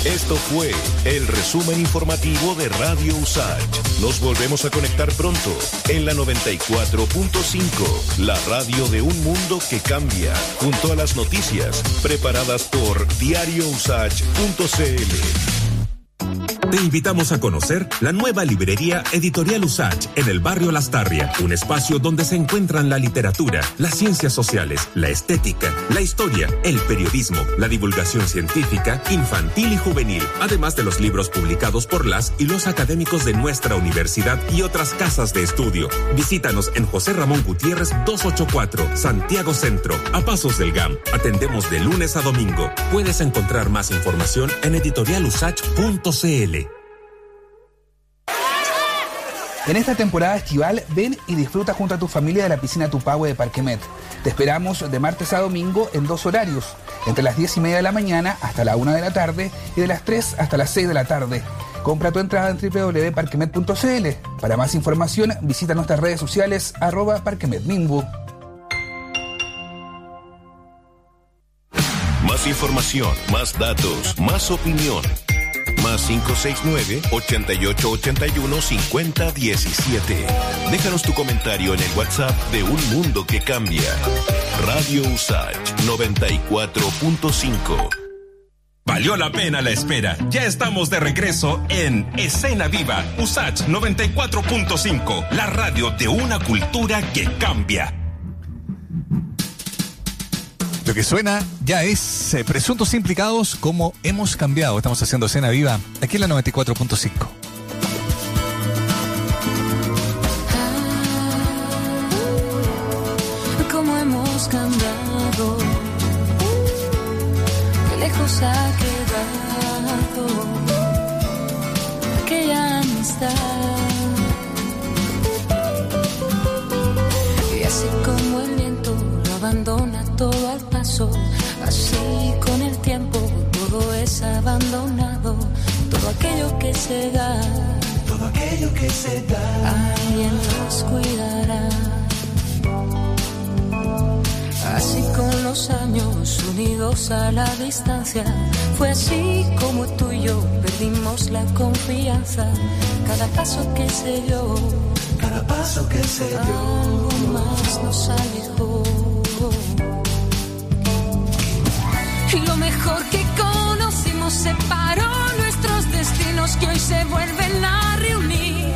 Esto fue el resumen informativo de Radio Usach. Nos volvemos a conectar pronto en la 94.5, la radio de un mundo que cambia, junto a las noticias preparadas por diariousach.cl. Te invitamos a conocer la nueva librería Editorial Usach en el barrio Lastarria, un espacio donde se encuentran la literatura, las ciencias sociales, la estética, la historia, el periodismo, la divulgación científica, infantil y juvenil, además de los libros publicados por las y los académicos de nuestra universidad y otras casas de estudio. Visítanos en José Ramón Gutiérrez 284, Santiago Centro, a pasos del GAM. Atendemos de lunes a domingo. Puedes encontrar más información en editorialusach.cl. En esta temporada estival, ven y disfruta junto a tu familia de la piscina Tupahue de Parquemet. Te esperamos de martes a domingo en dos horarios, entre las 10 y media de la mañana hasta la 1 de la tarde y de las 3 hasta las 6 de la tarde. Compra tu entrada en www.parquemet.cl. Para más información, visita nuestras redes sociales arroba parquemetmimbu. Más información, más datos, más opinión. Más 569-8881-5017. Déjanos tu comentario en el WhatsApp de Un Mundo que Cambia. Radio Usage 94.5. Valió la pena la espera. Ya estamos de regreso en Escena Viva, Usach 94.5, la radio de una cultura que cambia. Que suena ya es eh, presuntos implicados como hemos cambiado. Estamos haciendo escena viva aquí en la 94.5. cómo hemos cambiado, qué lejos ha quedado aquella amistad. Así con el tiempo todo es abandonado, todo aquello que se da. Todo aquello que se da. Alguien nos cuidará. Así con los años unidos a la distancia, fue así como tú y yo perdimos la confianza. Cada paso que se dio, cada paso que se dio, algo más nos alejó. Mejor que conocimos separó nuestros destinos que hoy se vuelven a reunir.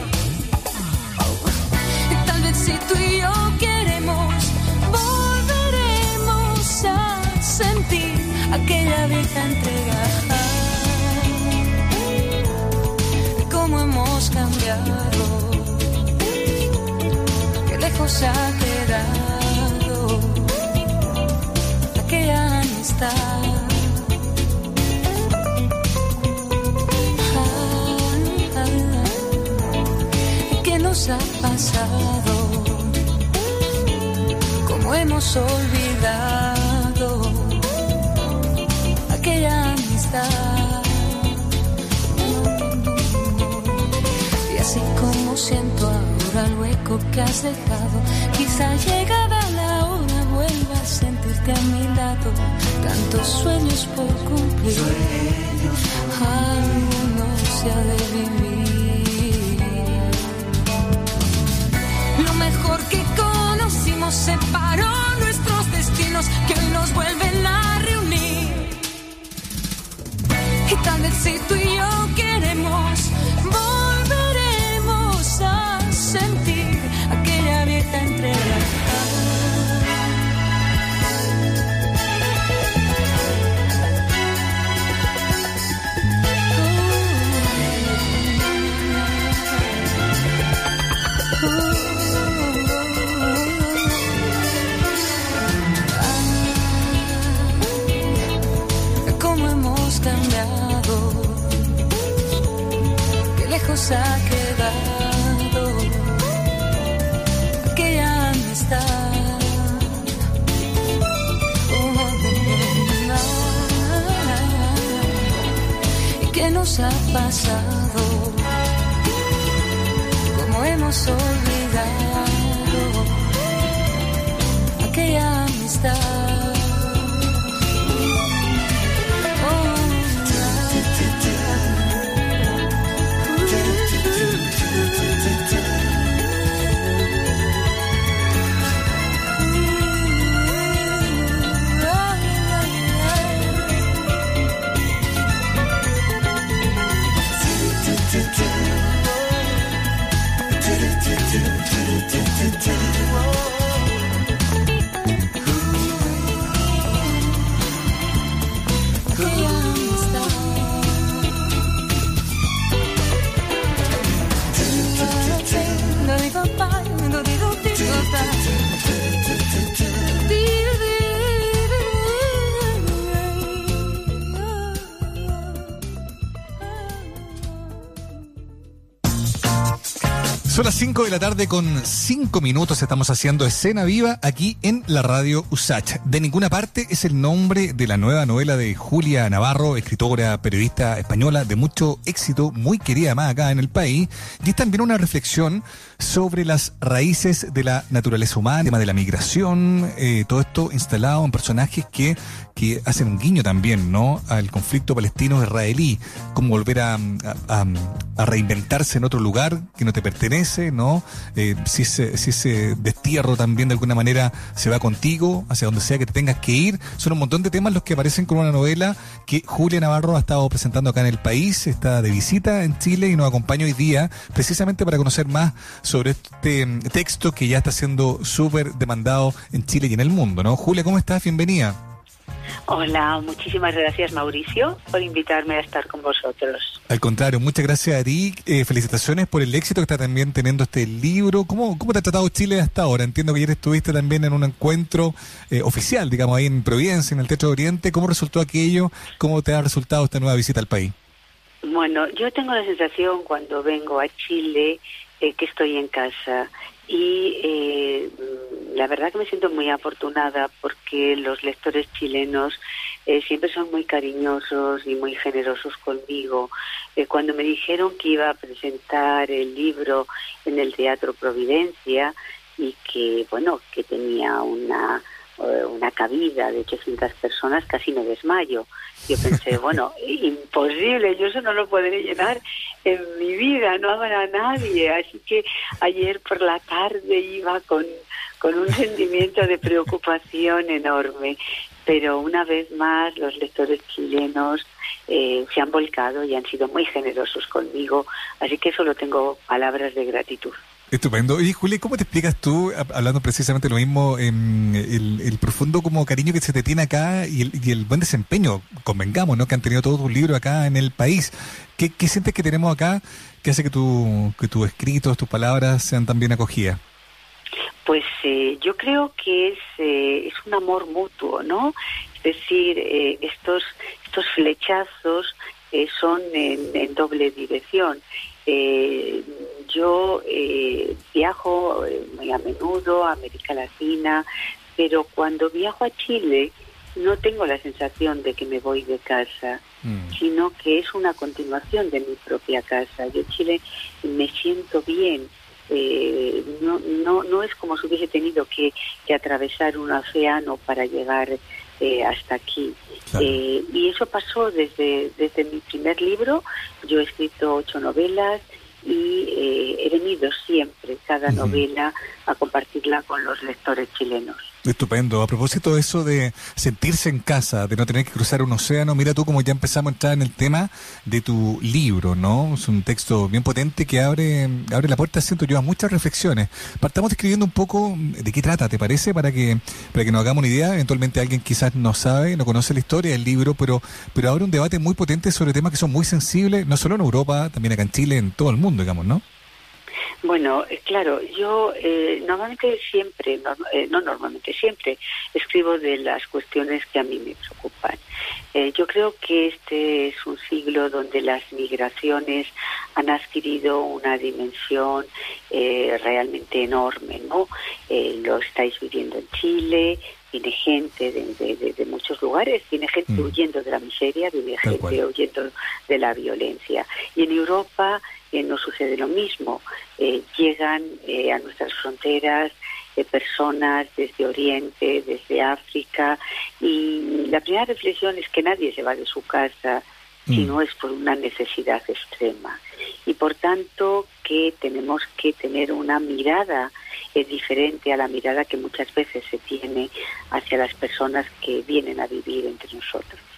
Y tal vez si tú y yo queremos, volveremos a sentir aquella vieja entrega. Cómo hemos cambiado, qué lejos ha quedado aquella amistad. Ha pasado? ¿Cómo hemos olvidado aquella amistad? Y así como siento ahora el hueco que has dejado, quizá llegada la hora vuelva a sentirte a mi lado. Tantos sueños por cumplir, algunos se ha de vivir. Separó nuestros destinos que hoy nos vuelven a reunir. Y tal vez si tú y yo lejos ha quedado aquella amistad. ¿Y qué nos ha pasado? ¿Cómo hemos olvidado aquella amistad? 5 de la tarde con 5 minutos. Estamos haciendo escena viva aquí en la radio USACH. De ninguna parte es el nombre de la nueva novela de Julia Navarro, escritora, periodista española de mucho éxito, muy querida más acá en el país. Y es también una reflexión sobre las raíces de la naturaleza humana, el tema de la migración, eh, todo esto instalado en personajes que, que hacen un guiño también, ¿no? Al conflicto palestino-israelí, cómo volver a, a- reinventarse en otro lugar que no te pertenece, ¿no? Eh, si, ese, si ese destierro también de alguna manera se va contigo, hacia donde sea que te tengas que ir. Son un montón de temas los que aparecen con una novela que Julia Navarro ha estado presentando acá en el país, está de visita en Chile y nos acompaña hoy día precisamente para conocer más este mm, texto que ya está siendo súper demandado en Chile y en el mundo, ¿no? Julia, ¿cómo estás? Bienvenida. Hola, muchísimas gracias Mauricio por invitarme a estar con vosotros. Al contrario, muchas gracias a ti. Eh, felicitaciones por el éxito que está también teniendo este libro. ¿Cómo, ¿Cómo te ha tratado Chile hasta ahora? Entiendo que ayer estuviste también en un encuentro eh, oficial, digamos, ahí en Providencia, en el Teatro de Oriente. ¿Cómo resultó aquello? ¿Cómo te ha resultado esta nueva visita al país? Bueno, yo tengo la sensación cuando vengo a Chile eh, que estoy en casa y eh, la verdad que me siento muy afortunada porque los lectores chilenos eh, siempre son muy cariñosos y muy generosos conmigo. Eh, cuando me dijeron que iba a presentar el libro en el Teatro Providencia y que, bueno, que tenía una una cabida de 800 personas, casi me desmayo. Yo pensé, bueno, imposible, yo eso no lo podré llenar en mi vida, no habrá nadie. Así que ayer por la tarde iba con, con un sentimiento de preocupación enorme. Pero una vez más los lectores chilenos eh, se han volcado y han sido muy generosos conmigo, así que solo tengo palabras de gratitud. Estupendo. Y Julia, ¿cómo te explicas tú, hablando precisamente lo mismo, em, el, profundo como cariño que se te tiene acá y el, y el buen desempeño, convengamos, ¿no? Que han tenido todos tus libros acá en el país. ¿Qué, qué sientes que tenemos acá que hace que, tu, que tus escritos, tus palabras sean tan bien acogidas? Pues eh, yo creo que es, eh, es un amor mutuo, ¿no? Es decir, eh, estos, estos flechazos eh, son en, en doble dirección. Eh, yo eh, viajo eh, muy a menudo a América Latina, pero cuando viajo a Chile no tengo la sensación de que me voy de casa, sino que es una continuación de mi propia casa. Yo en Chile me siento bien, eh, no, no, no es como si hubiese tenido que, que atravesar un océano para llegar eh, hasta aquí. Eh, y eso pasó desde, desde mi primer libro. Yo he escrito ocho novelas y eh, he venido siempre, cada novela, a compartirla con los lectores chilenos. Estupendo. A propósito de eso de sentirse en casa, de no tener que cruzar un océano, mira tú como ya empezamos a entrar en el tema de tu libro, ¿no? Es un texto bien potente que abre, abre la puerta, siento yo, a muchas reflexiones. Partamos describiendo un poco de qué trata, ¿te parece? Para que, para que nos hagamos una idea. Eventualmente alguien quizás no sabe, no conoce la historia del libro, pero, pero abre un debate muy potente sobre temas que son muy sensibles, no solo en Europa, también acá en Chile, en todo el mundo, digamos, ¿no? Bueno, eh, claro, yo eh, normalmente siempre, no, eh, no normalmente siempre, escribo de las cuestiones que a mí me preocupan. Eh, yo creo que este es un siglo donde las migraciones han adquirido una dimensión eh, realmente enorme, ¿no? Eh, lo estáis viviendo en Chile, viene gente de, de- muchos lugares, viene gente huyendo de la miseria, viene gente huyendo de la violencia. Y en Europa eh, no sucede lo mismo. Eh, llegan eh, a nuestras fronteras personas desde Oriente, desde África, y la primera reflexión es que nadie se va de su casa si no es por una necesidad extrema. Y por tanto que tenemos que tener una mirada diferente a la mirada que muchas veces se tiene hacia las personas que vienen a vivir entre nosotros.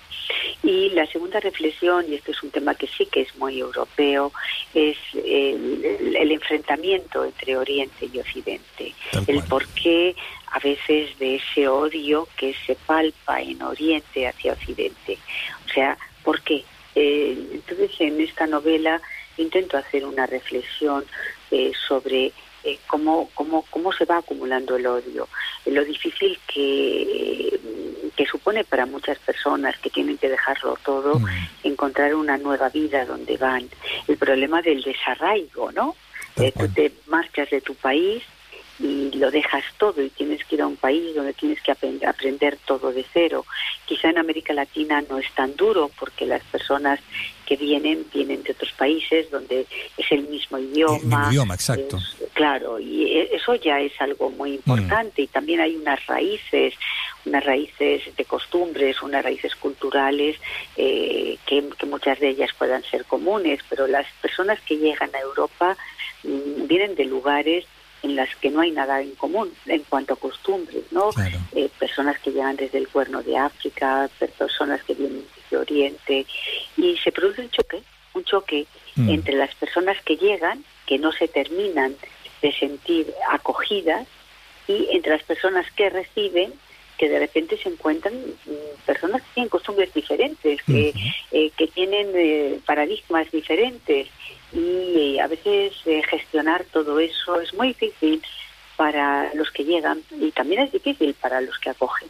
Y la segunda reflexión, y este es un tema que sí que es muy europeo, es el, enfrentamiento entre Oriente y Occidente. El porqué a veces de ese odio que se palpa en Oriente hacia Occidente. O sea, ¿por qué? Eh, entonces, en esta novela intento hacer una reflexión eh, sobre eh, cómo, cómo, cómo se va acumulando el odio, lo difícil que, que supone para muchas personas que tienen que dejarlo todo, encontrar una nueva vida donde van, el problema del desarraigo, ¿no? Eh, tú te marchas de tu país y lo dejas todo y tienes que ir a un país donde tienes que aprender, aprender todo de cero. Quizá en América Latina no es tan duro porque las personas que vienen vienen de otros países donde es el mismo idioma. El idioma, exacto. Es- claro, y e- eso ya es algo muy importante y también hay unas raíces, unas raíces de costumbres, unas raíces culturales eh, que, que muchas de ellas puedan ser comunes, pero las personas que llegan a Europa mm, vienen de lugares en las que no hay nada en común en cuanto a costumbres, ¿no? Eh, personas que llegan desde el cuerno de África, per- personas que vienen de Oriente, y se produce un choque, un choque Mm. entre las personas que llegan, que no se terminan de sentir acogidas, y entre las personas que reciben, que de repente se encuentran mm, personas que tienen costumbres diferentes, que, eh, que tienen eh, paradigmas diferentes, y eh, a veces eh, gestionar todo eso es muy difícil para los que llegan y también es difícil para los que acogen.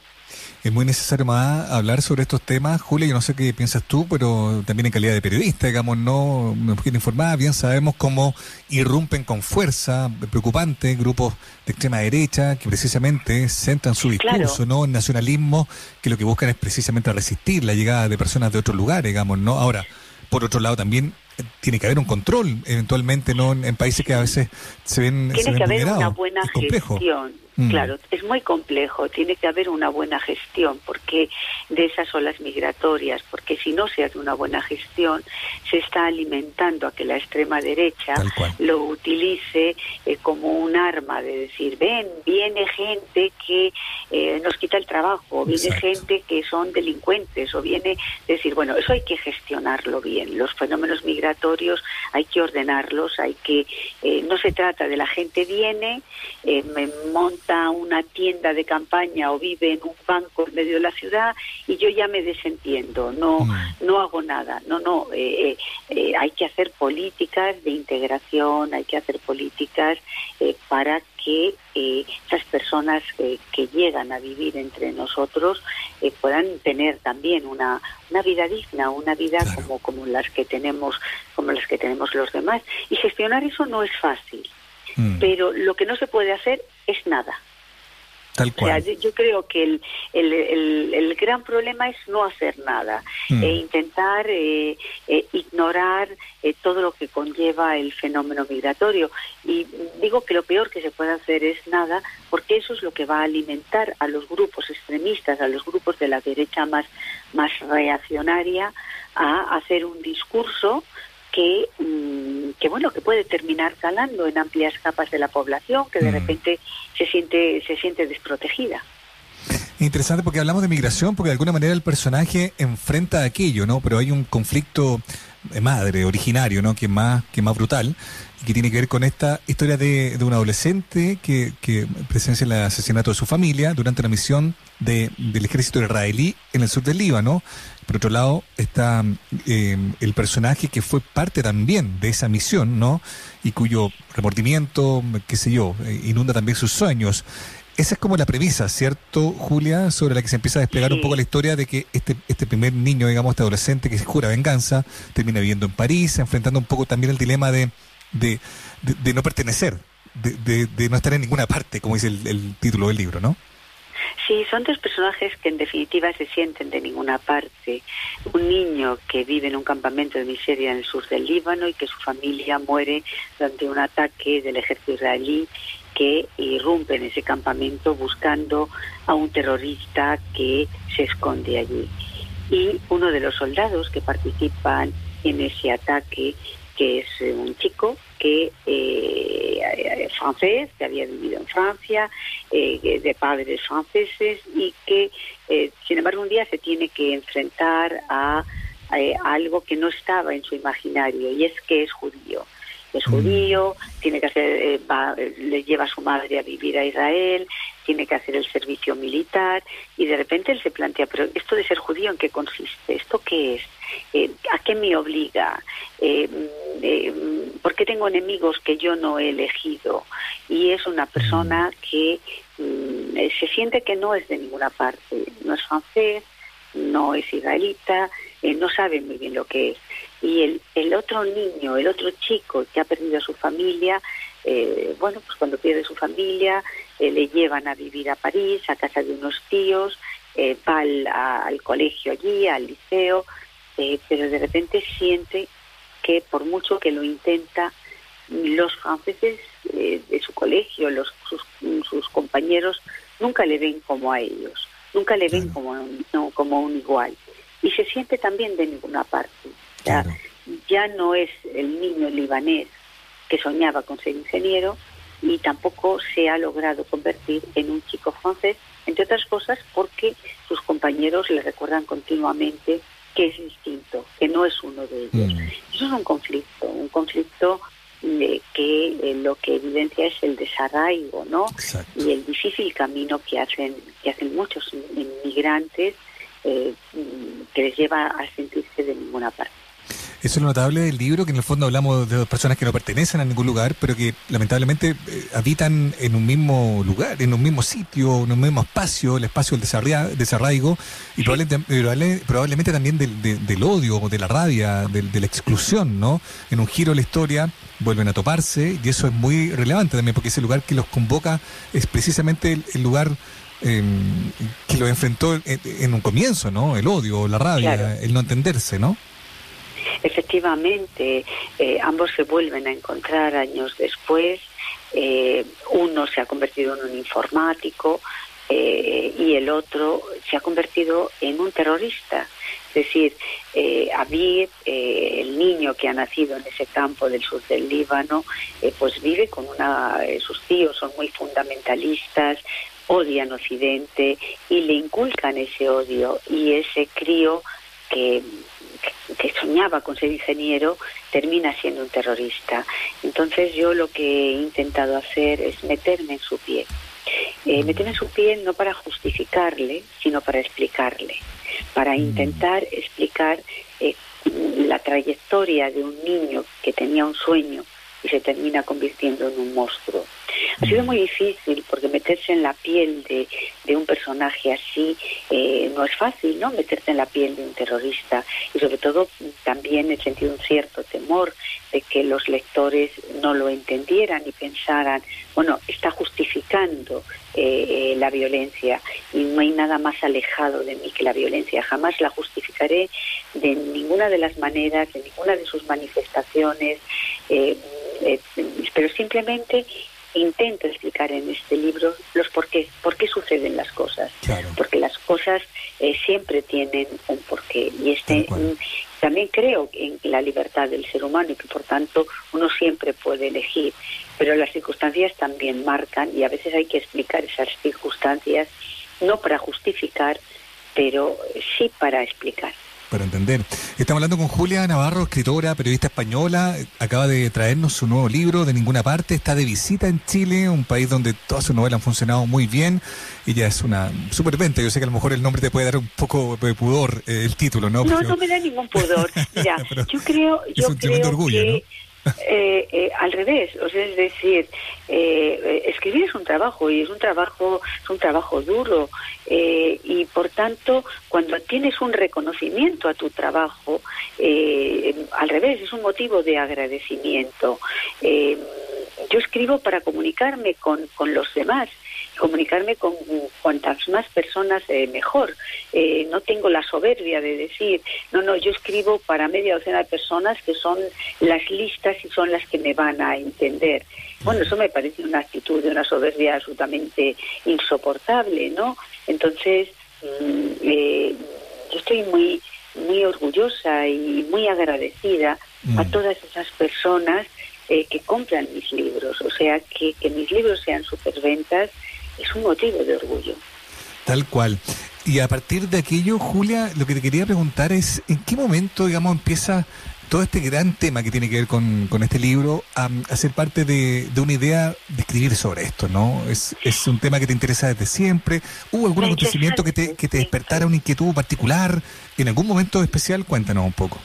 Es muy necesario más hablar sobre estos temas, Julia, yo no sé qué piensas tú, pero también en calidad de periodista, digamos, no me mujer informada, bien sabemos cómo irrumpen con fuerza preocupante grupos de extrema derecha que precisamente centran su discurso, Claro. ¿no? En nacionalismo, que lo que buscan es precisamente resistir la llegada de personas de otros lugares, digamos, ¿no? Ahora, por otro lado también eh, tiene que haber un control, eventualmente, ¿no? En, en países que a veces se ven, se Tiene ven que haber una buena gestión. Mm. Claro, es muy complejo, tiene que haber una buena gestión porque de esas olas migratorias, porque si no se hace una buena gestión, se está alimentando a que la extrema derecha lo utilice eh, como un arma de decir, ven, viene gente que eh, nos quita el trabajo, o viene gente que son delincuentes, o viene decir, bueno, eso hay que gestionarlo bien. Los fenómenos migratorios hay que ordenarlos, hay que, eh, no se trata de la gente viene, eh, me monta una tienda de campaña o vive en un banco en medio de la ciudad y yo ya me desentiendo, no, no hago nada. No, no, eh, eh, eh, hay que hacer políticas de integración, hay que hacer políticas eh, para que eh, esas personas que llegan a vivir entre nosotros puedan tener también una, una vida digna, una vida como, como las que tenemos, como las que tenemos los demás. Y gestionar eso no es fácil, pero lo que no se puede hacer es nada. Tal O sea, yo, yo creo que el, el, el, el gran problema es no hacer nada, Mm. e intentar eh, eh, ignorar eh, todo lo que conlleva el fenómeno migratorio. Y digo que lo peor que se puede hacer es nada, porque eso es lo que va a alimentar a los grupos extremistas, a los grupos de la derecha más, más reaccionaria, a hacer un discurso que, mm, que bueno que puede terminar calando en amplias capas de la población que de repente se siente se siente desprotegida Interesante porque hablamos de migración, porque de alguna manera el personaje enfrenta aquello, ¿no? Pero hay un conflicto de madre, originario, ¿no? Que más, que más brutal y que tiene que ver con esta historia de, de un adolescente que, que presencia el asesinato de su familia durante la misión de, del ejército israelí en el sur del Líbano. Por otro lado, está eh, el personaje que fue parte también de esa misión, ¿no? Y cuyo remordimiento, qué sé yo, eh, inunda también sus sueños. Esa es como la premisa, ¿cierto, Julia? Sobre la que se empieza a desplegar un poco la historia de que este, este primer niño, digamos, este adolescente que se jura venganza, termina viviendo en París, enfrentando un poco también el dilema de, de, de- de no pertenecer, de, de- de no estar en ninguna parte, como dice el, el título del libro, ¿no? Sí, son dos personajes que en definitiva se sienten de ninguna parte. Un niño que vive en un campamento de miseria en el sur del Líbano y que su familia muere durante un ataque del ejército israelí que irrumpe en ese campamento buscando a un terrorista que se esconde allí. Y uno de los soldados que participan en ese ataque, que es eh, un chico que eh, francés, que había vivido en Francia, eh, de padres franceses y que, eh, sin embargo, un día se tiene que enfrentar a, eh, a algo que no estaba en su imaginario y es que es judío. Es judío, tiene que hacer, eh, va- le lleva a su madre a vivir a Israel, tiene que hacer el servicio militar y de repente él se plantea, pero esto de ser judío, ¿en qué consiste? ¿Esto qué es? Eh, ¿A qué me obliga? Eh, mm, eh, mm, ¿Por qué tengo enemigos que yo no he elegido? Y es una persona que mm, eh, se siente que no es de ninguna parte, no es francés, no es israelita, eh, no sabe muy bien lo que es. Y el, el otro niño, el otro chico que ha perdido a su familia, eh, bueno, pues cuando pierde su familia, eh, le llevan a vivir a París, a casa de unos tíos, eh, va al, a- al colegio allí, al liceo, eh, pero de repente siente que por mucho que lo intenta, los franceses eh, de su colegio, los, sus, sus compañeros, nunca le ven como a ellos, nunca le ven como, un- no, como un igual. Y se siente también de ninguna parte. Sea, ya no es el niño libanés que soñaba con ser ingeniero y tampoco se ha logrado convertir en un chico francés, entre otras cosas porque sus compañeros le recuerdan continuamente que es que no es uno de ellos. Eso es un conflicto, un conflicto eh, que eh, lo que evidencia es el desarraigo, ¿no? Y el difícil camino que hacen que hacen muchos inmigrantes eh, mm, que les lleva a sentirse de ninguna parte. Eso es lo notable del libro, que en el fondo hablamos de personas que no pertenecen a ningún lugar, pero que lamentablemente eh, habitan en un mismo lugar, en un mismo sitio, en un mismo espacio, el espacio del desarraigo, y probablemente, probable- probablemente también del, de- del odio, de la rabia, del- de la exclusión, ¿no? En un giro de la historia vuelven a toparse, y eso es muy relevante también, porque ese lugar que los convoca es precisamente el, el lugar eh, que los enfrentó en, en un comienzo, ¿no? El odio, la rabia, Claro. el no entenderse, ¿no? Efectivamente, eh, ambos se vuelven a encontrar años después. eh, uno se ha convertido en un informático eh, y el otro se ha convertido en un terrorista. Es decir, eh, Aviv, eh, el niño que ha nacido en ese campo del sur del Líbano, pues vive con una. sus tíos son muy fundamentalistas, odian Occidente y le inculcan ese odio y ese crío que que soñaba con ser ingeniero termina siendo un terrorista. Entonces yo lo que he intentado hacer es meterme en su piel. Eh, meterme en su piel no para justificarle, sino para explicarle, para intentar explicar eh, la trayectoria de un niño que tenía un sueño y se termina convirtiendo en un monstruo. Ha sido muy difícil porque meterse en la piel de, de un personaje así eh, no es fácil, ¿no? Meterte en la piel de un terrorista y sobre todo también he sentido un cierto temor de que los lectores no lo entendieran y pensaran, bueno, está justificando eh, la violencia y no hay nada más alejado de mí que la violencia. Jamás la justificaré de ninguna de las maneras, de ninguna de sus manifestaciones, eh, eh, pero simplemente intento explicar en este libro los por qué, por qué suceden las cosas. Porque las cosas eh, siempre tienen un porqué. Y este mm, también creo en la libertad del ser humano y que por tanto uno siempre puede elegir. Pero las circunstancias también marcan y a veces hay que explicar esas circunstancias no para justificar, pero sí para explicar. Para entender. Estamos hablando con Julia Navarro, escritora, periodista española. Acaba de traernos su nuevo libro de ninguna parte. Está de visita en Chile, un país donde todas sus novelas han funcionado muy bien. Ella es una superventa. Yo sé que a lo mejor el nombre te puede dar un poco de pudor, eh, el título, ¿no? No, Pero no me da ningún pudor. Mira, yo creo, es yo un tremendo creo orgullo, que eh, eh, al revés, o sea, es decir, eh, eh, escribir es un trabajo y es un trabajo, es un trabajo duro eh, y por tanto, cuando tienes un reconocimiento a tu trabajo, eh, al revés, es un motivo de agradecimiento. Yo escribo para comunicarme con, con los demás comunicarme con cuantas más personas eh, mejor. Eh, no tengo la soberbia de decir, no, no, yo escribo para media docena de personas que son las listas y son las que me van a entender. Bueno, eso me parece una actitud de una soberbia absolutamente insoportable, ¿no? Entonces, mm, eh, yo estoy muy, muy orgullosa y muy agradecida a todas esas personas eh, que compran mis libros. O sea, que, que mis libros sean superventas es un motivo de orgullo. Tal cual. Y a partir de aquello, Julia, lo que te quería preguntar es, ¿en qué momento, digamos, empieza todo este gran tema que tiene que ver con, con este libro a, a ser parte de, de una idea de escribir sobre esto, ¿no? Es, es un tema que te interesa desde siempre. ¿Hubo algún acontecimiento que te, que te despertara una inquietud particular? ¿En algún momento especial? Cuéntanos un poco.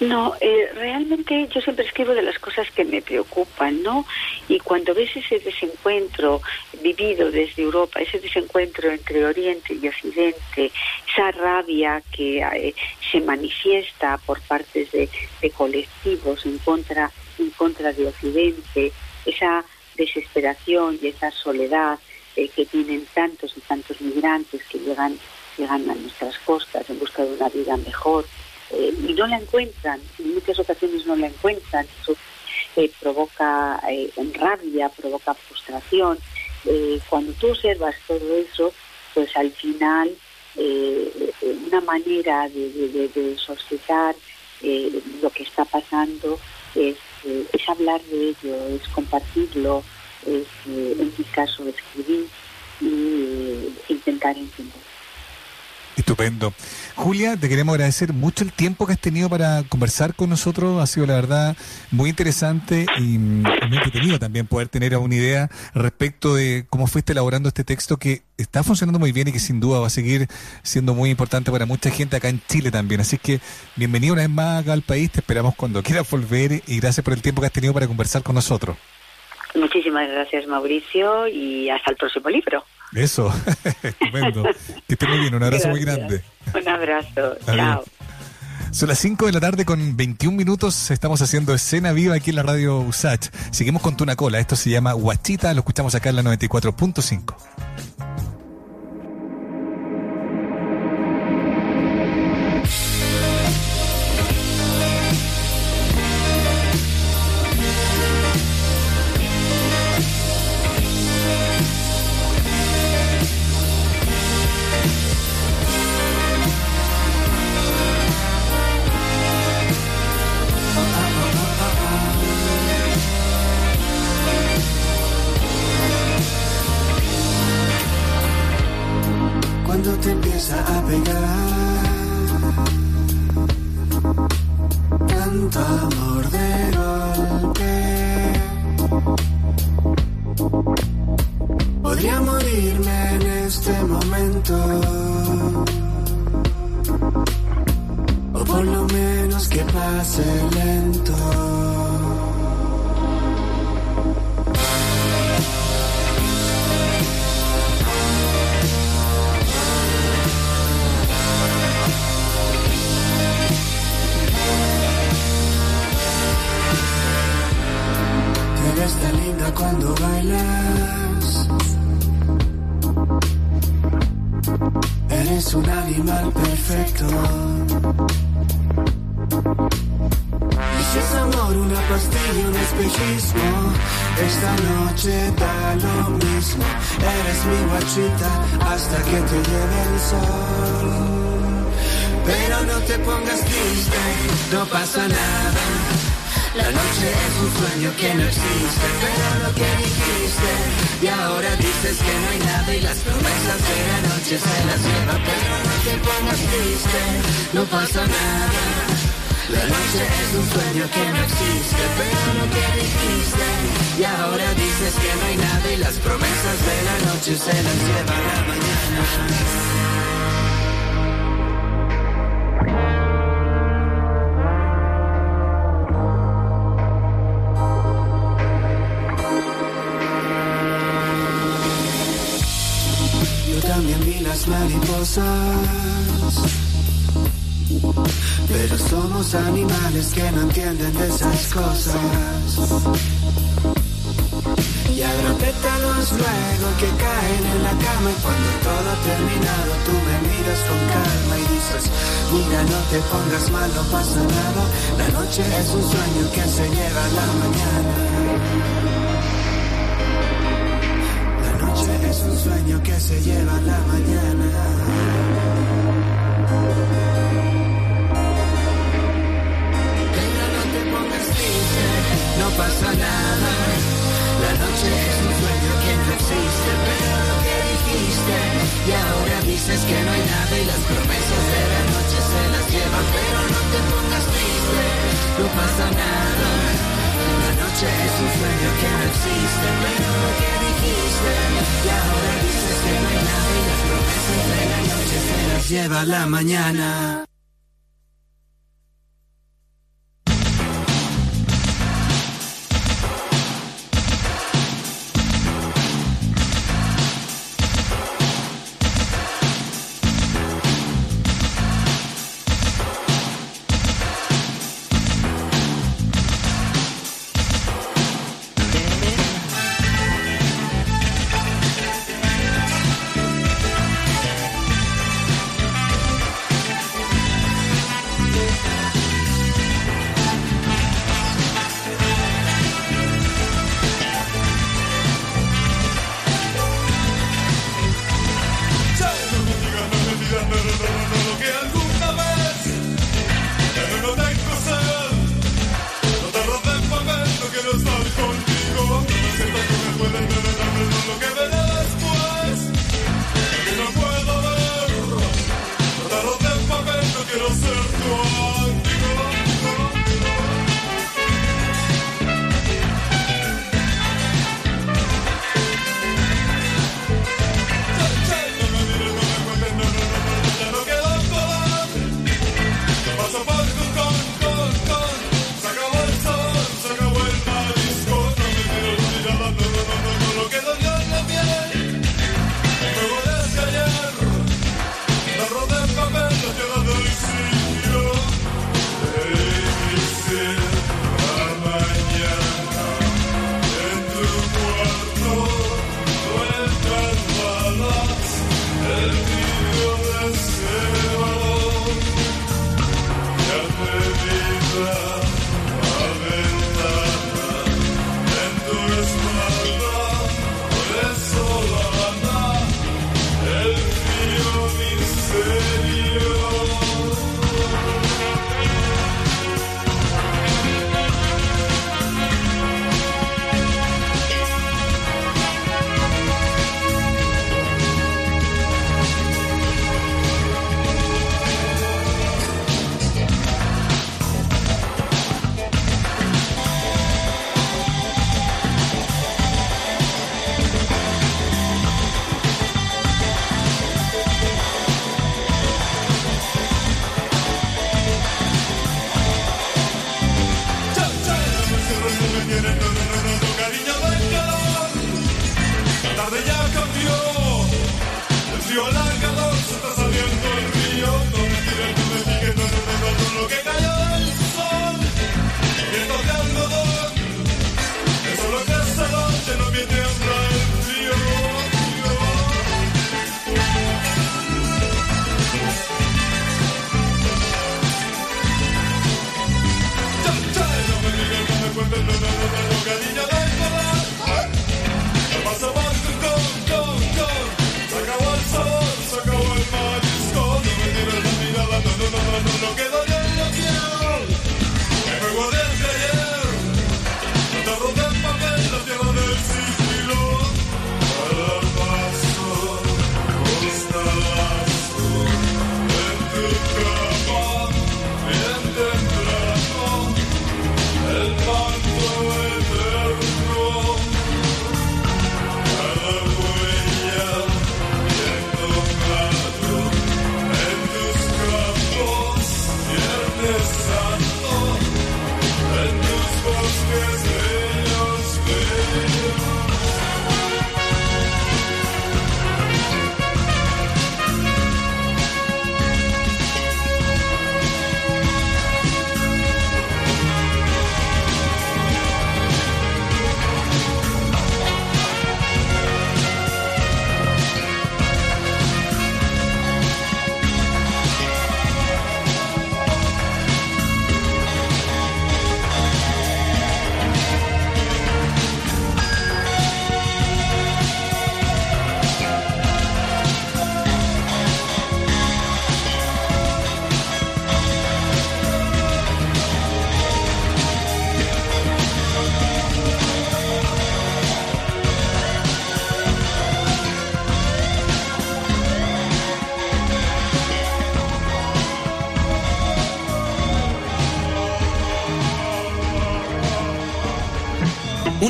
No, eh, realmente yo siempre escribo de las cosas que me preocupan, ¿no? Y cuando ves ese desencuentro vivido desde Europa, ese desencuentro entre Oriente y Occidente, esa rabia que eh, se manifiesta por partes de, de colectivos en contra, en contra de Occidente, esa desesperación y esa soledad eh, que tienen tantos y tantos migrantes que llegan, llegan a nuestras costas en busca de una vida mejor eh, y no la encuentran, en muchas ocasiones no la encuentran, eso eh, provoca eh, rabia, provoca frustración. Cuando tú observas todo eso, pues al final una manera de, de, lo que está pasando es, es hablar de ello, es compartirlo, es en mi caso escribir y intentar entender. Estupendo. Julia, te queremos agradecer mucho el tiempo que has tenido para conversar con nosotros. Ha sido, la verdad, muy interesante y muy entretenido también poder tener una idea respecto de cómo fuiste elaborando este texto que está funcionando muy bien y que sin duda va a seguir siendo muy importante para mucha gente acá en Chile también. Así que bienvenido una vez más acá al país. Te esperamos cuando quieras volver y gracias por el tiempo que has tenido para conversar con nosotros. Muchísimas gracias, Mauricio, y hasta el próximo libro. Eso, estupendo. Que estés muy bien, un abrazo muy grande. Un abrazo, Adiós. chao. Son las 5 de la tarde con 21 minutos. Estamos haciendo escena viva aquí en la radio USACH. Seguimos con Tuna Cola. Esto se llama Guachita. Lo escuchamos acá en la 94.5. lleve el sol. Pero no te pongas triste, no pasa nada. La noche es un sueño que no existe, pero lo que dijiste. Y ahora dices que no hay nada y las promesas de la noche se las lleva. Pero no te pongas triste, no pasa nada. La noche es un sueño que no existe, pero lo que dijiste. Y ahora dices que no hay nada y las promesas de la noche se las lleva la mañana. Yo también vi las mariposas, pero somos animales que no entienden de esas cosas. Y agropétalos luego que caen en la cama y cuando todo ha terminado tú me miras con calma y dices, mira no te pongas mal, no pasa nada, la noche es un sueño que se lleva a la mañana. La noche es un sueño que se lleva a la mañana. No pasa nada. La noche es un sueño que no existe, pero lo que dijiste. Y ahora dices que no hay nada y las promesas de la noche se las llevan. Pero no te pongas triste, no pasa nada. La noche es un sueño que no existe, pero lo que dijiste. Y ahora dices que no hay nada y las promesas de la noche se las lleva la mañana.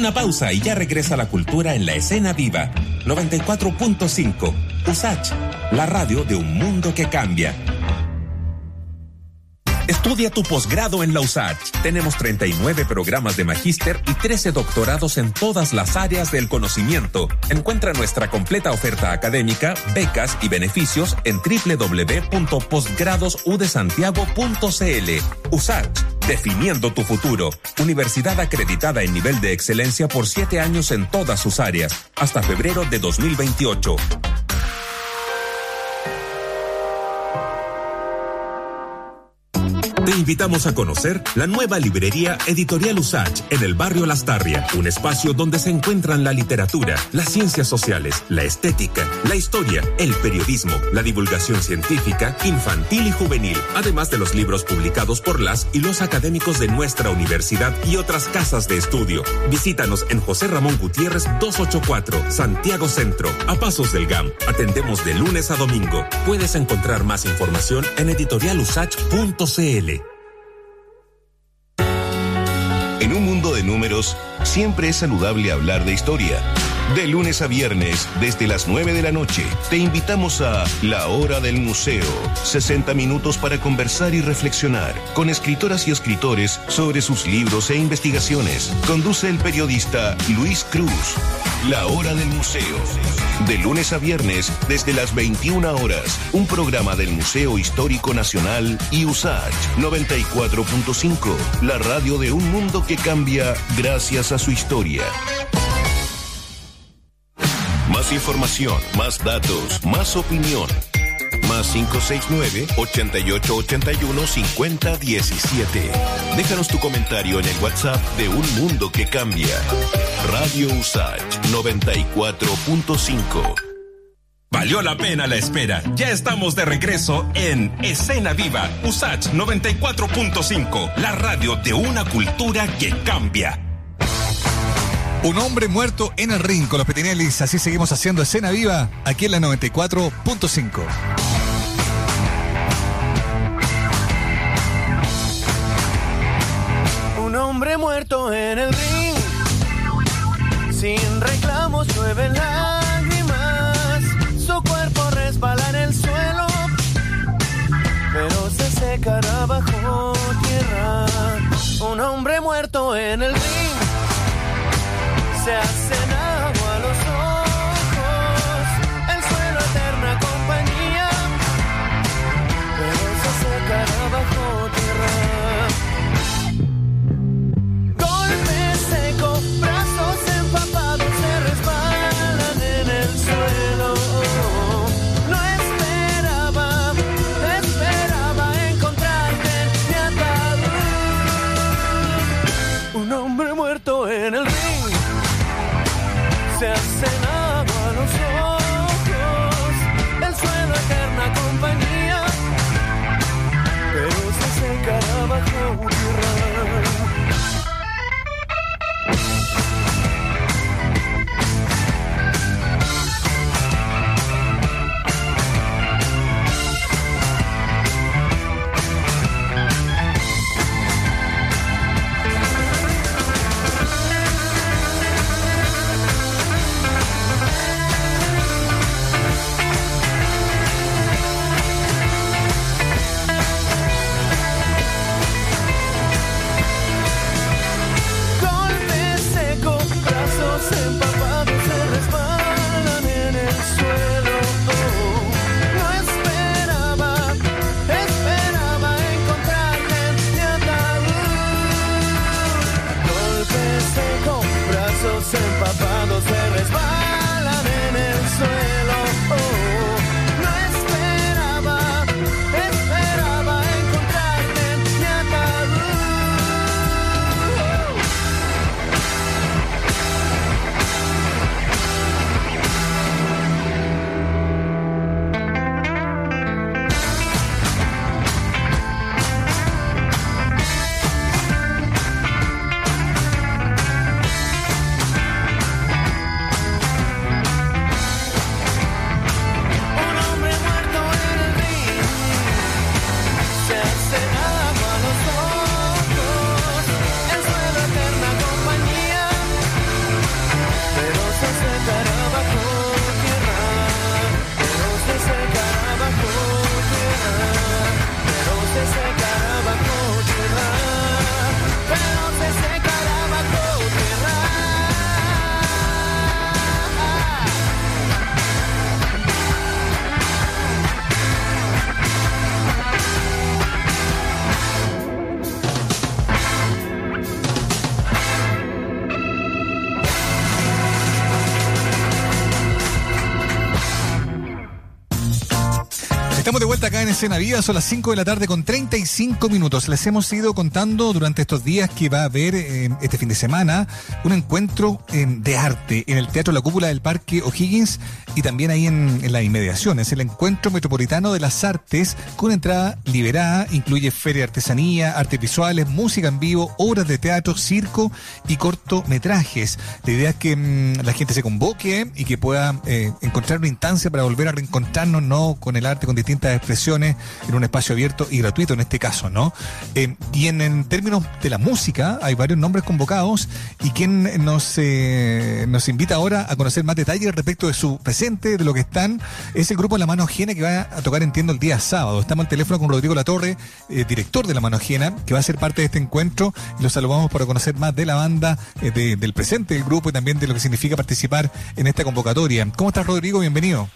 Una pausa y ya regresa la cultura en la escena viva. 94.5. USACH, la radio de un mundo que cambia. Estudia tu posgrado en la USACH. Tenemos 39 programas de magíster y 13 doctorados en todas las áreas del conocimiento. Encuentra nuestra completa oferta académica, becas y beneficios en www.posgradosudesantiago.cl. USACH, definiendo tu futuro. Universidad acreditada en nivel de excelencia por siete años en todas sus áreas, hasta febrero de 2028. Te invitamos a conocer la nueva librería Editorial Usach en el barrio Lastarria, un espacio donde se encuentran la literatura, las ciencias sociales, la estética, la historia, el periodismo, la divulgación científica, infantil y juvenil, además de los libros publicados por las y los académicos de nuestra universidad y otras casas de estudio. Visítanos en José Ramón Gutiérrez 284, Santiago Centro, a pasos del GAM. Atendemos de lunes a domingo. Puedes encontrar más información en editorialusach.cl. siempre es saludable hablar de historia. De lunes a viernes, desde las 9 de la noche, te invitamos a La Hora del Museo. 60 minutos para conversar y reflexionar con escritoras y escritores sobre sus libros e investigaciones. Conduce el periodista Luis Cruz. La Hora del Museo. De lunes a viernes, desde las 21 horas, un programa del Museo Histórico Nacional y USACH 94.5, la radio de un mundo que cambia gracias a su historia. Más información, más datos, más opinión. Más 569-8881-5017. Déjanos tu comentario en el WhatsApp de Un Mundo que Cambia. Radio Usage 94.5. Valió la pena la espera. Ya estamos de regreso en Escena Viva, USACH 94.5, la radio de una cultura que cambia. Un hombre muerto en el ring con los Petinelis. Así seguimos haciendo escena viva aquí en la 94.5. Un hombre muerto en el ring, sin reclamos, llueve lágrimas, su cuerpo resbala en el suelo, pero se secará bajo tierra. Un hombre muerto en el ring, se sem papai. Escena Viva, son las 5 de la tarde con 35 minutos. Les hemos ido contando durante estos días que va a haber eh, este fin de semana un encuentro eh, de arte en el Teatro La Cúpula del Parque O'Higgins y también ahí en, las inmediaciones. El Encuentro Metropolitano de las Artes con entrada liberada, incluye feria de artesanía, artes visuales, música en vivo, obras de teatro, circo y cortometrajes. La idea es que mm, la gente se convoque y que pueda eh, encontrar una instancia para volver a reencontrarnos, ¿no? Con el arte, con distintas expresiones en un espacio abierto y gratuito en este caso, ¿no? Eh, y en, términos de la música, hay varios nombres convocados y quien nos, eh, nos invita ahora a conocer más detalles respecto de su presente, de lo que están, es el grupo La Mano Ajena que va a tocar, entiendo, el día sábado. Estamos al teléfono con Rodrigo Latorre, eh, director de La Mano Ajena, que va a ser parte de este encuentro y lo saludamos para conocer más de la banda, eh, de- del presente del grupo y también de lo que significa participar en esta convocatoria. ¿Cómo estás, Rodrigo? Bienvenido.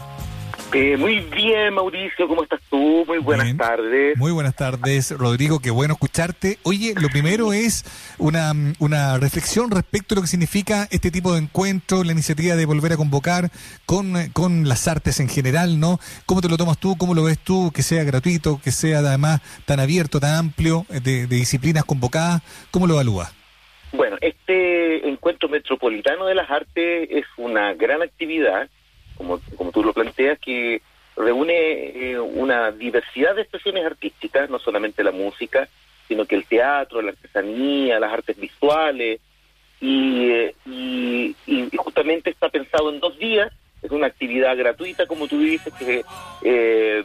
Eh, muy bien, Mauricio, ¿cómo estás tú? Muy buenas Bien. tardes. Muy buenas tardes, Rodrigo, qué bueno escucharte. Oye, lo primero es una, una reflexión respecto a lo que significa este tipo de encuentro, la iniciativa de volver a convocar con, con las artes en general, ¿no? ¿Cómo te lo tomas tú? ¿Cómo lo ves tú? Que sea gratuito, que sea además tan abierto, tan amplio, de, de disciplinas convocadas. ¿Cómo lo evalúas? Bueno, este encuentro metropolitano de las artes es una gran actividad, como, como tú lo planteas, que reúne eh, una diversidad de expresiones artísticas, no solamente la música, sino que el teatro, la artesanía, las artes visuales, y, eh, y, y justamente está pensado en dos días, es una actividad gratuita, como tú dices, que, eh,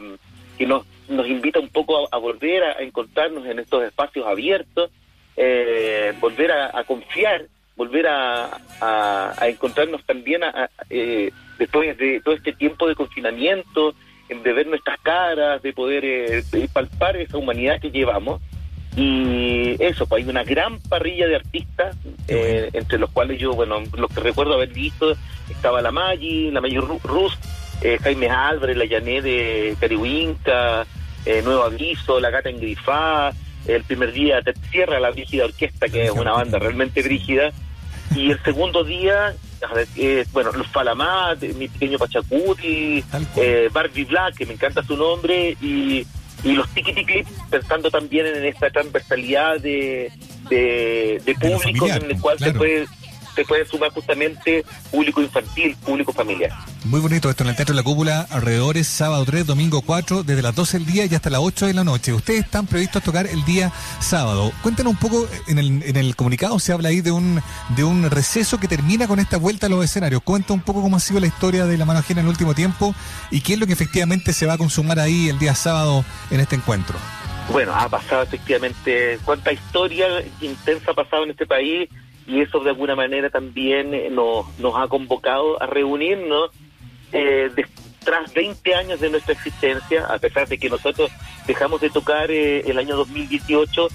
que nos, nos invita un poco a, volver a, encontrarnos en estos espacios abiertos, eh, volver a, a confiar, volver a, encontrarnos también a- eh, después de todo este tiempo de confinamiento, en de ver nuestras caras, de poder eh, palpar esa humanidad que llevamos. Y eso, pues hay una gran parrilla de artistas, eh, entre los cuales yo, bueno, los que recuerdo haber visto, estaba la Maggi, la Maggi Ru- Rus, eh, Jaime Álvarez, la Yané de Carihuinca, eh, Nuevo Aviso, La Gata Engrifá, el primer día te cierra la Brígida Orquesta, que es una banda realmente brígida, y el segundo día, eh, bueno, los Falamat, mi pequeño Pachacuti, eh, Barbie Black, que me encanta su nombre, y, y los Tikiti Clips, pensando también en esta transversalidad de, de, de público familiar, en el cual claro. se puede se puede sumar justamente público infantil, público familiar. Muy bonito esto en el Teatro de la Cúpula, alrededores, sábado 3, domingo 4, desde las 12 del día y hasta las 8 de la noche. Ustedes están previstos a tocar el día sábado. Cuéntanos un poco, en el, en el comunicado se habla ahí de un, de un receso que termina con esta vuelta a los escenarios. Cuenta un poco cómo ha sido la historia de la mano ajena en el último tiempo y qué es lo que efectivamente se va a consumar ahí el día sábado en este encuentro. Bueno, ha pasado efectivamente cuánta historia intensa ha pasado en este país y eso de alguna manera también eh, nos, nos ha convocado a reunirnos eh, de- tras 20 años de nuestra existencia, a pesar de que nosotros dejamos de tocar eh, el año 2018,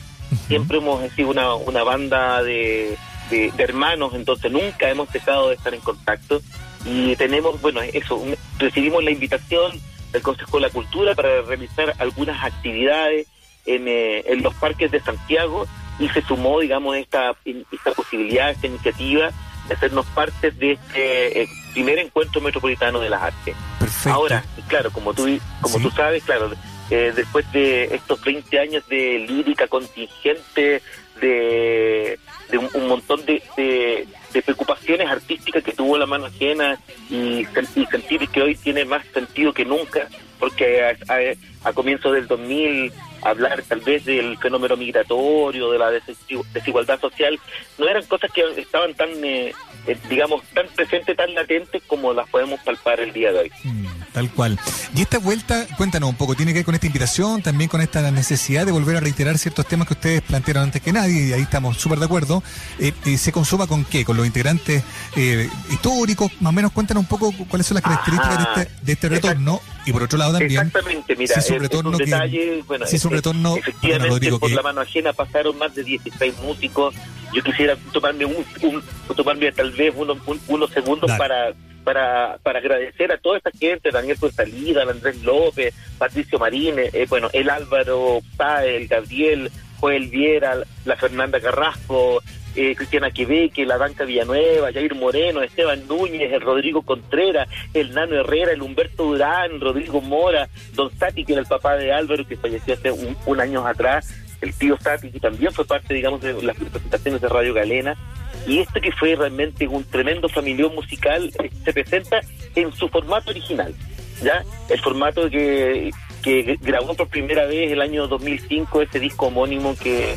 siempre hemos sido una, una banda de, de- de hermanos, entonces nunca hemos dejado de estar en contacto. Y tenemos, bueno, eso, un- recibimos la invitación del Consejo de la Cultura para realizar algunas actividades en, eh, en los parques de Santiago y se sumó, digamos, esta, esta posibilidad, esta iniciativa de hacernos parte de este eh, primer encuentro metropolitano de las artes. Ahora, y claro, como tú, como tú sabes, claro, eh, después de estos 20 años de lírica contingente, de, de un, un montón de, de- de preocupaciones artísticas que tuvo la mano ajena y sentir que hoy tiene más sentido que nunca, porque a, a, a comienzos del 2000 hablar tal vez del fenómeno migratorio, de la desigual- desigualdad social, no eran cosas que estaban tan, eh, eh, digamos, tan presentes, tan latentes como las podemos palpar el día de hoy. Tal cual. Y esta vuelta, cuéntanos un poco, tiene que ver con esta invitación, también con esta necesidad de volver a reiterar ciertos temas que ustedes plantearon antes que nadie, y ahí estamos súper de acuerdo. Eh, eh, ¿Se consuma con qué? ¿Con los integrantes eh, históricos? Más o menos cuéntanos un poco cuáles son las características de este, de este retorno. Y por otro lado también, Exactamente, mira, si es un que- detalle, bueno, si es un retorno, efectivamente por que- la mano ajena pasaron más de 16 músicos. Yo quisiera tomarme un, un- tomarme tal vez unos, un- unos segundos Dale. para para para agradecer a toda esta gente, Daniel Salida, Andrés López, Patricio Marín, eh, bueno, el Álvaro Páez, el Gabriel, Joel Viera, la Fernanda Carrasco, eh, Cristiana Queveque, la Danca Villanueva, Jair Moreno, Esteban Núñez, el Rodrigo Contreras, el Nano Herrera, el Humberto Durán, Rodrigo Mora, Don Sati, que era el papá de Álvaro, que falleció hace un, un año atrás, el tío Sati, que también fue parte, digamos, de las presentaciones de Radio Galena. Y esto que fue realmente un tremendo familión musical eh, se presenta en su formato original, ¿ya? El formato que, que grabó por primera vez el año 2005 ese disco homónimo que,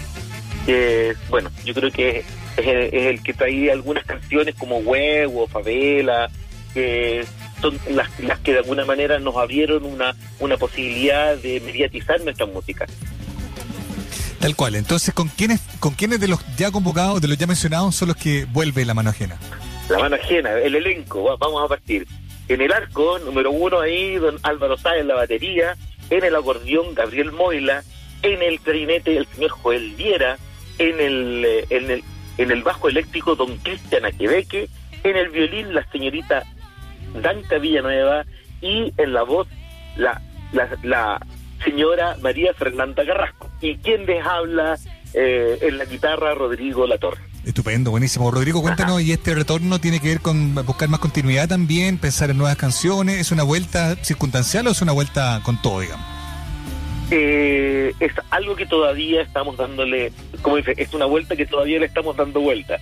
que, bueno, yo creo que es el, es el que traía algunas canciones como Huevo, Favela, que son las, las que de alguna manera nos abrieron una, una posibilidad de mediatizar nuestra música. tal cual. Entonces, ¿con quiénes, ¿con quiénes de los ya convocados, de los ya mencionados, son los que vuelve la mano ajena? La mano ajena, el elenco, va- vamos a partir. En el arco, número uno ahí, don Álvaro Sáez en la batería, en el acordeón, Gabriel Moila, en el clarinete, el señor Joel Viera, en el, eh, en el, en el bajo eléctrico, don Cristian Aquebeque, en el violín, la señorita Danca Villanueva, y en la voz la, la, señora María Fernanda Carrasco. Y quien les habla eh, en la guitarra, Rodrigo Latorre. Estupendo, buenísimo. Rodrigo, cuéntanos, ¿y este retorno tiene que ver con buscar más continuidad también, pensar en nuevas canciones? ¿Es una vuelta circunstancial o es una vuelta con todo, digamos? Eh, es algo que todavía estamos dándole, como dice, es una vuelta que todavía le estamos dando vuelta.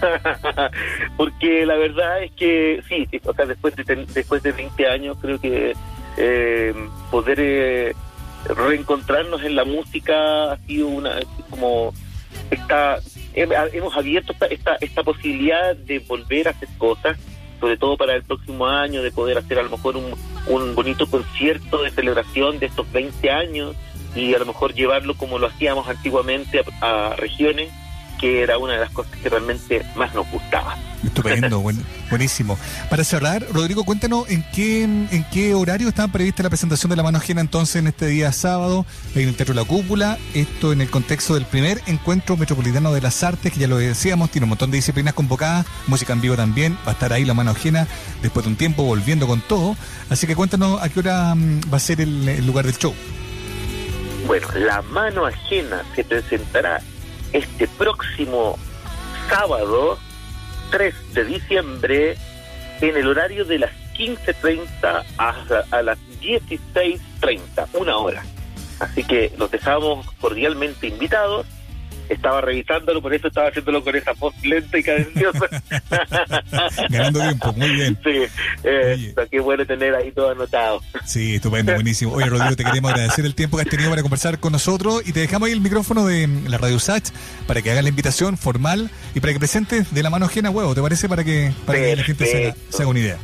Porque la verdad es que sí, o sea, después de, después de 20 años creo que eh, poder eh, reencontrarnos en la música ha sido una, como, está, hem- hemos abierto esta, esta, esta posibilidad de volver a hacer cosas, sobre todo para el próximo año, de poder hacer a lo mejor un, un bonito concierto de celebración de estos 20 años y a lo mejor llevarlo como lo hacíamos antiguamente a, a regiones, que era una de las cosas que realmente más nos gustaba. Estupendo, buen- buenísimo. Para cerrar, Rodrigo, cuéntanos en qué, en qué horario estaba prevista la presentación de la mano ajena entonces en este día sábado en el Teatro La Cúpula. Esto en el contexto del primer encuentro metropolitano de las artes, que ya lo decíamos, tiene un montón de disciplinas convocadas, música en vivo también, va a estar ahí la mano ajena después de un tiempo volviendo con todo. Así que cuéntanos a qué hora mm, va a ser el, el lugar del show. Bueno, la mano ajena se presentará este próximo sábado 3 de diciembre en el horario de las 15.30 a, a las 16.30, una hora. Así que los dejamos cordialmente invitados. Estaba revisándolo, por eso estaba haciéndolo con esa voz lenta y cadenciosa. Ganando tiempo, muy bien. Sí, eh, qué bueno tener ahí todo anotado. Sí, estupendo, buenísimo. Oye, Rodrigo, te queremos agradecer el tiempo que has tenido para conversar con nosotros y te dejamos ahí el micrófono de la Radio Sach para que hagas la invitación formal y para que presentes de la mano ajena huevo, ¿te parece? Para que, para que la gente se haga, se haga una idea.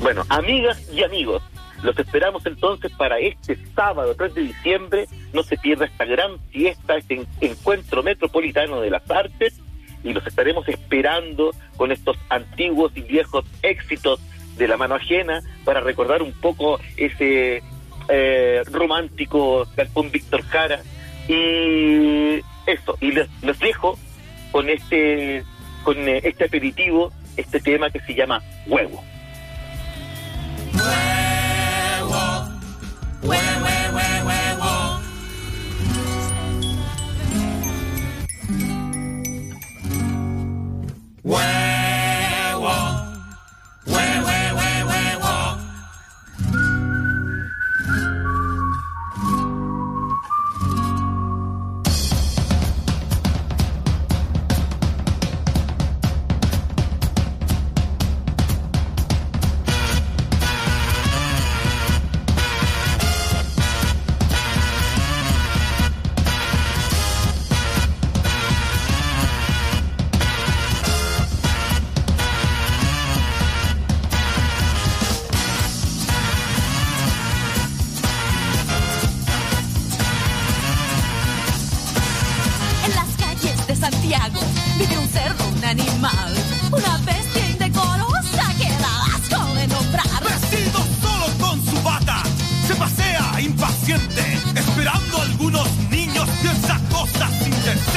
Bueno, amigas y amigos, los esperamos entonces para este sábado 3 de diciembre. No se pierda esta gran fiesta, este en- encuentro metropolitano de las artes y los estaremos esperando con estos antiguos y viejos éxitos de la mano ajena para recordar un poco ese eh, romántico Galpón Víctor Cara. Y eso, y les, les dejo con este, con eh, este aperitivo, este tema que se llama Huevo. where, where, where, where, whoa. Where? Niños y esa cosa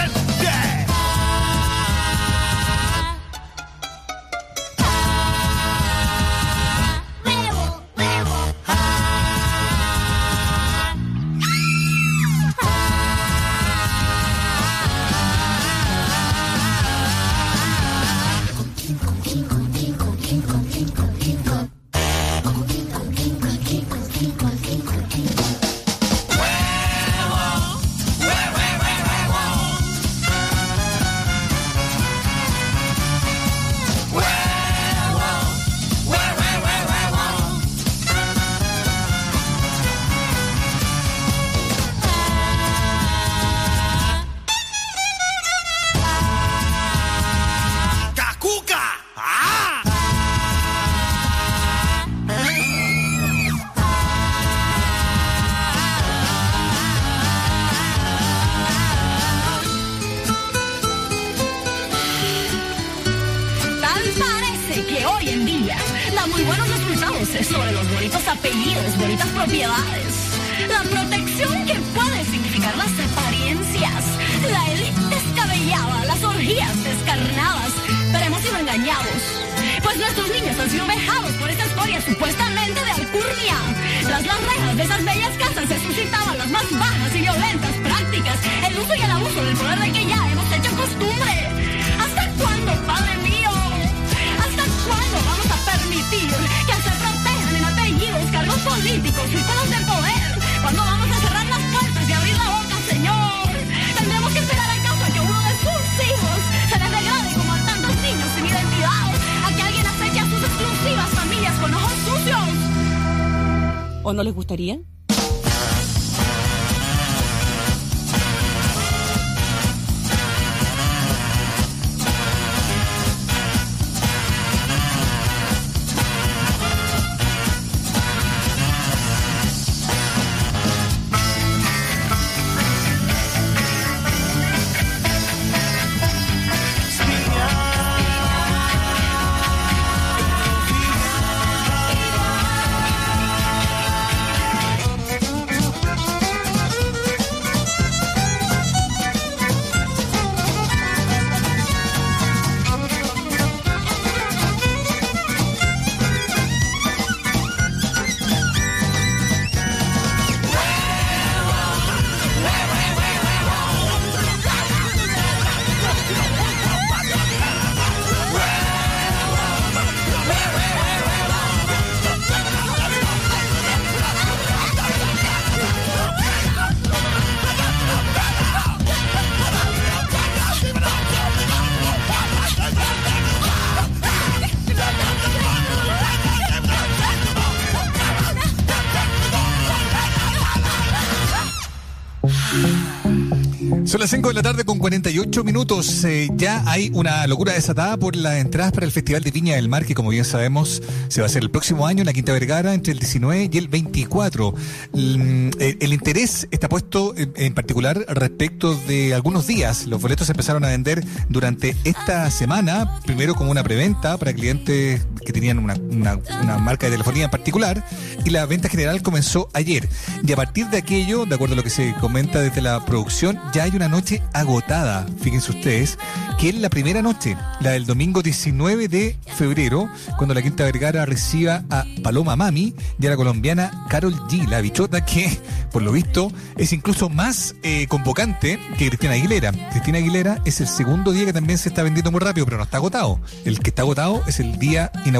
5 de la tarde con 48 minutos. Eh, ya hay una locura desatada por las entradas para el Festival de Viña del Mar, que como bien sabemos se va a hacer el próximo año en la Quinta Vergara entre el 19 y el 24. Mm, eh, el interés está puesto en particular respecto de algunos días. Los boletos se empezaron a vender durante esta semana, primero como una preventa para clientes que tenían una, una- marca de telefonía en particular, y la venta general comenzó ayer. Y a partir de aquello, de acuerdo a lo que se comenta desde la producción, ya hay una noche agotada, fíjense ustedes, que es la primera noche, la del domingo 19 de febrero, cuando la Quinta Vergara reciba a Paloma Mami y a la colombiana Carol G, la bichota que, por lo visto, es incluso más eh, convocante que Cristina Aguilera. Cristina Aguilera es el segundo día que también se está vendiendo muy rápido, pero no está agotado. El que está agotado es el día inaugural,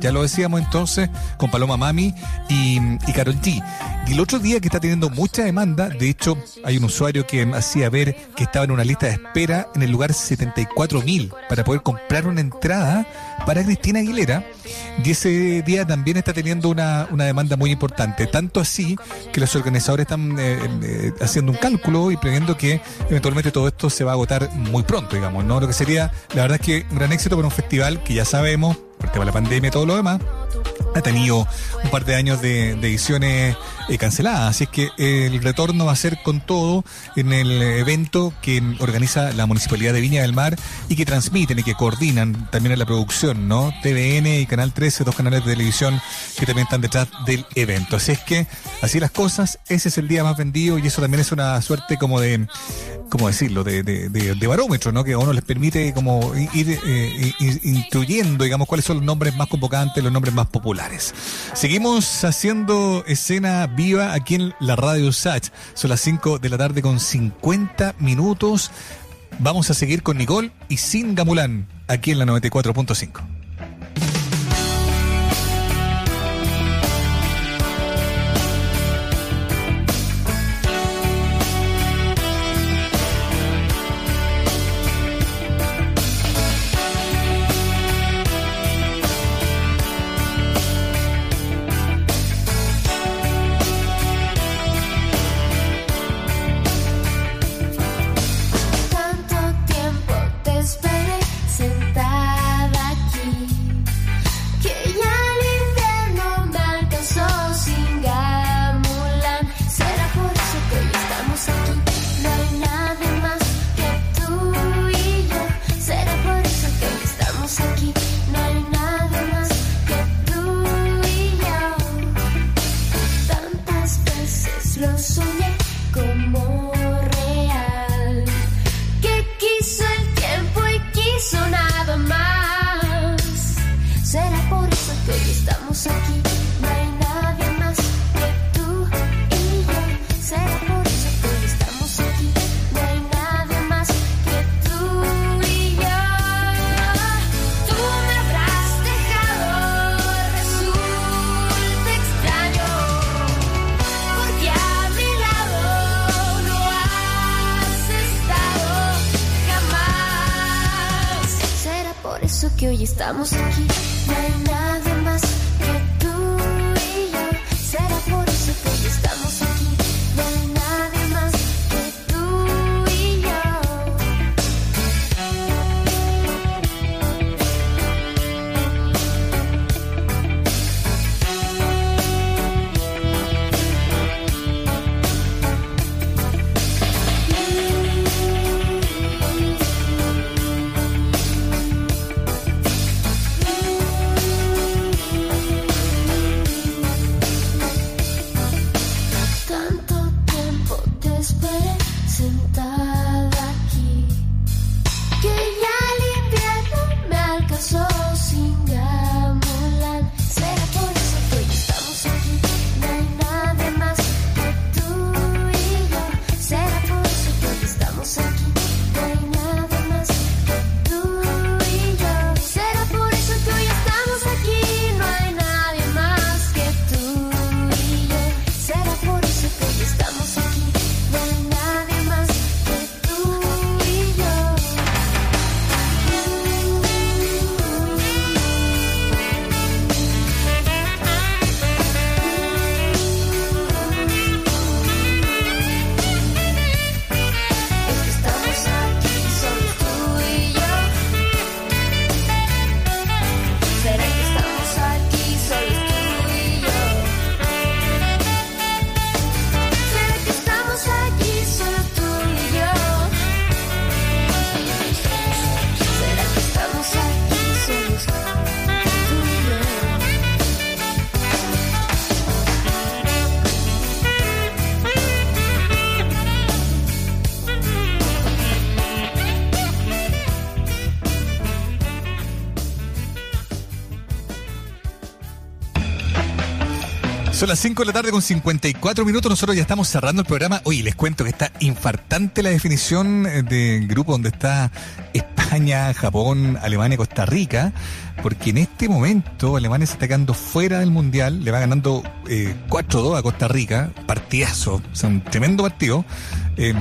ya lo decíamos entonces, con Paloma Mami y, y Carol G. Y el otro día que está teniendo mucha demanda, de hecho, hay un usuario que hacía ver que estaba en una lista de espera en el lugar 74.000 para poder comprar una entrada para Cristina Aguilera. Y ese día también está teniendo una, una demanda muy importante. Tanto así que los organizadores están eh, eh, haciendo un cálculo y previendo que eventualmente todo esto se va a agotar muy pronto, digamos, ¿no? Lo que sería, la verdad es que un gran éxito para un festival que ya sabemos, por el de la pandemia y todo lo demás, ha tenido un par de años de, ediciones eh, canceladas, así es que eh, el retorno va a ser con todo en el evento que organiza la Municipalidad de Viña del Mar y que transmiten y que coordinan también en la producción, ¿no? TVN y Canal 13, dos canales de televisión que también están detrás del evento. Así es que, así las cosas, ese es el día más vendido y eso también es una suerte como de, ¿cómo decirlo?, de, de, de- de barómetro, ¿no? Que a uno les permite como ir eh, i- instruyendo, digamos, cuáles son los nombres más convocantes, los nombres más populares. Seguimos haciendo escena viva aquí en la radio Sach. Son las 5 de la tarde con 50 minutos. Vamos a seguir con Nicole y sin Gamulán aquí en la 94.5. Son las 5 de la tarde con 54 minutos. Nosotros ya estamos cerrando el programa. Oye, les cuento que está infartante la definición eh, de grupo donde está España, Japón, Alemania, Costa Rica. Porque en este momento Alemania está quedando fuera del mundial. Le va ganando eh, 4-2 a Costa Rica. Partidazo. O un tremendo partido. Eh,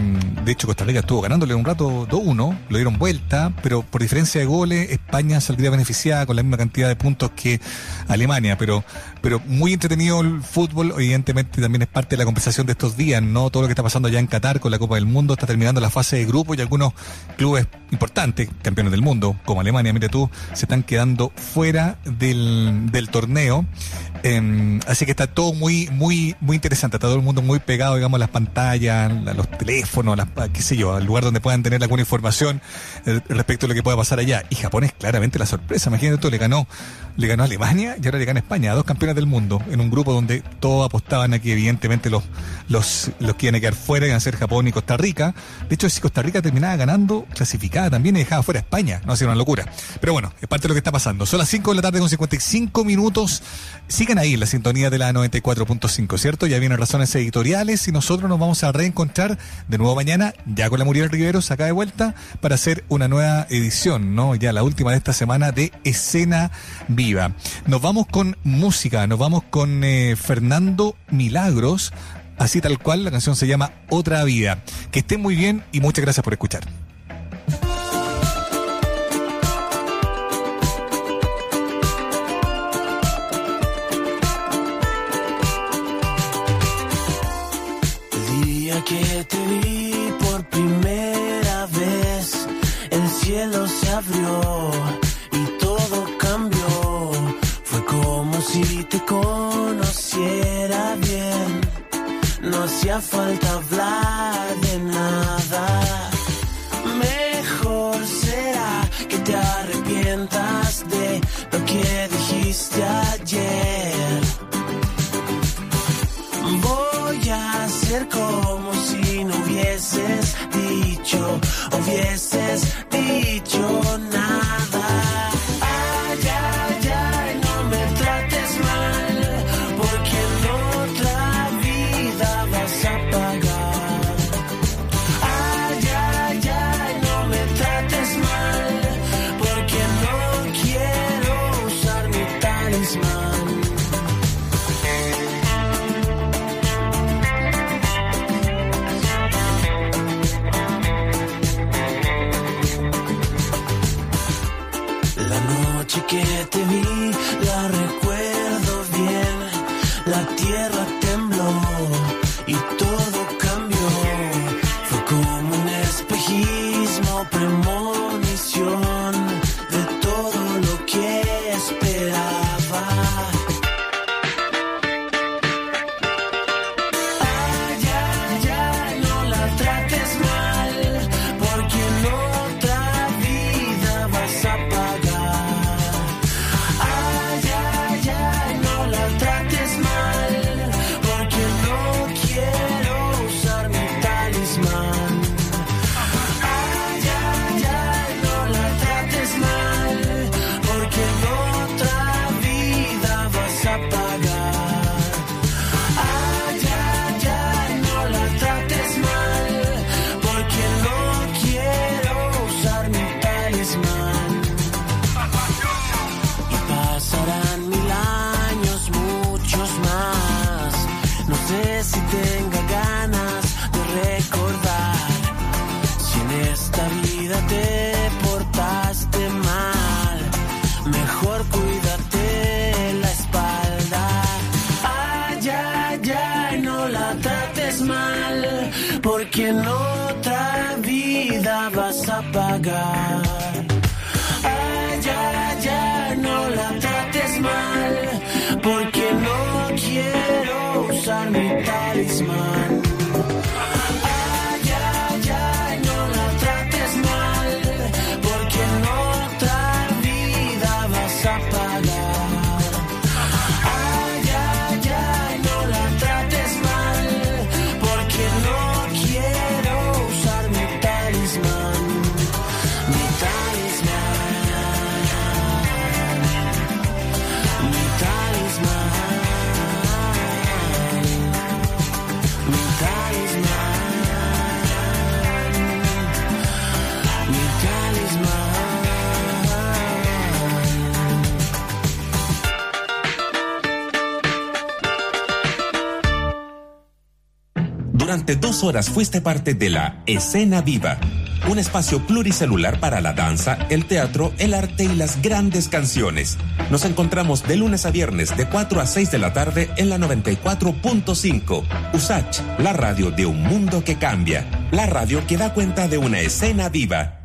de hecho, Costa Rica estuvo ganándole un rato 2-1, lo dieron vuelta, pero por diferencia de goles, España saldría beneficiada con la misma cantidad de puntos que Alemania. Pero, pero muy entretenido el fútbol, evidentemente también es parte de la conversación de estos días, ¿no? Todo lo que está pasando allá en Qatar con la Copa del Mundo, está terminando la fase de grupo y algunos clubes importantes, campeones del mundo, como Alemania, mire tú, se están quedando fuera del, del torneo. Eh, así que está todo muy, muy, muy interesante. Está todo el mundo muy pegado, digamos, a las pantallas, a los las, a qué sé yo, al lugar donde puedan tener alguna información eh, respecto a lo que pueda pasar allá. Y Japón es claramente la sorpresa. Imagínate tú, le ganó, le ganó Alemania y ahora le gana España, dos campeones del mundo, en un grupo donde todos apostaban a que evidentemente los, los, los que iban a quedar fuera iban a ser Japón y Costa Rica. De hecho, si Costa Rica terminaba ganando, clasificada también y dejaba fuera España. No, ha sido una locura. Pero bueno, es parte de lo que está pasando. Son las 5 de la tarde con 55 minutos. Sigan ahí la sintonía de la 94.5, ¿cierto? Ya vienen razones editoriales y nosotros nos vamos a reencontrar de nuevo mañana, ya con la Muriel Riveros acá de vuelta, para hacer una nueva edición, ¿no? Ya la última de esta semana de Escena Viva. Nos vamos con música, nos vamos con eh, Fernando Milagros, así tal cual, la canción se llama Otra Vida. Que estén muy bien y muchas gracias por escuchar. Que te vi por primera vez, el cielo se abrió y todo cambió. Fue como si te conociera bien. No hacía falta hablar de nada. Mejor será que te arrepientas viesse Dos horas fuiste parte de la Escena Viva, un espacio pluricelular para la danza, el teatro, el arte y las grandes canciones. Nos encontramos de lunes a viernes de 4 a 6 de la tarde en la 94.5. Usach, la radio de un mundo que cambia, la radio que da cuenta de una escena viva.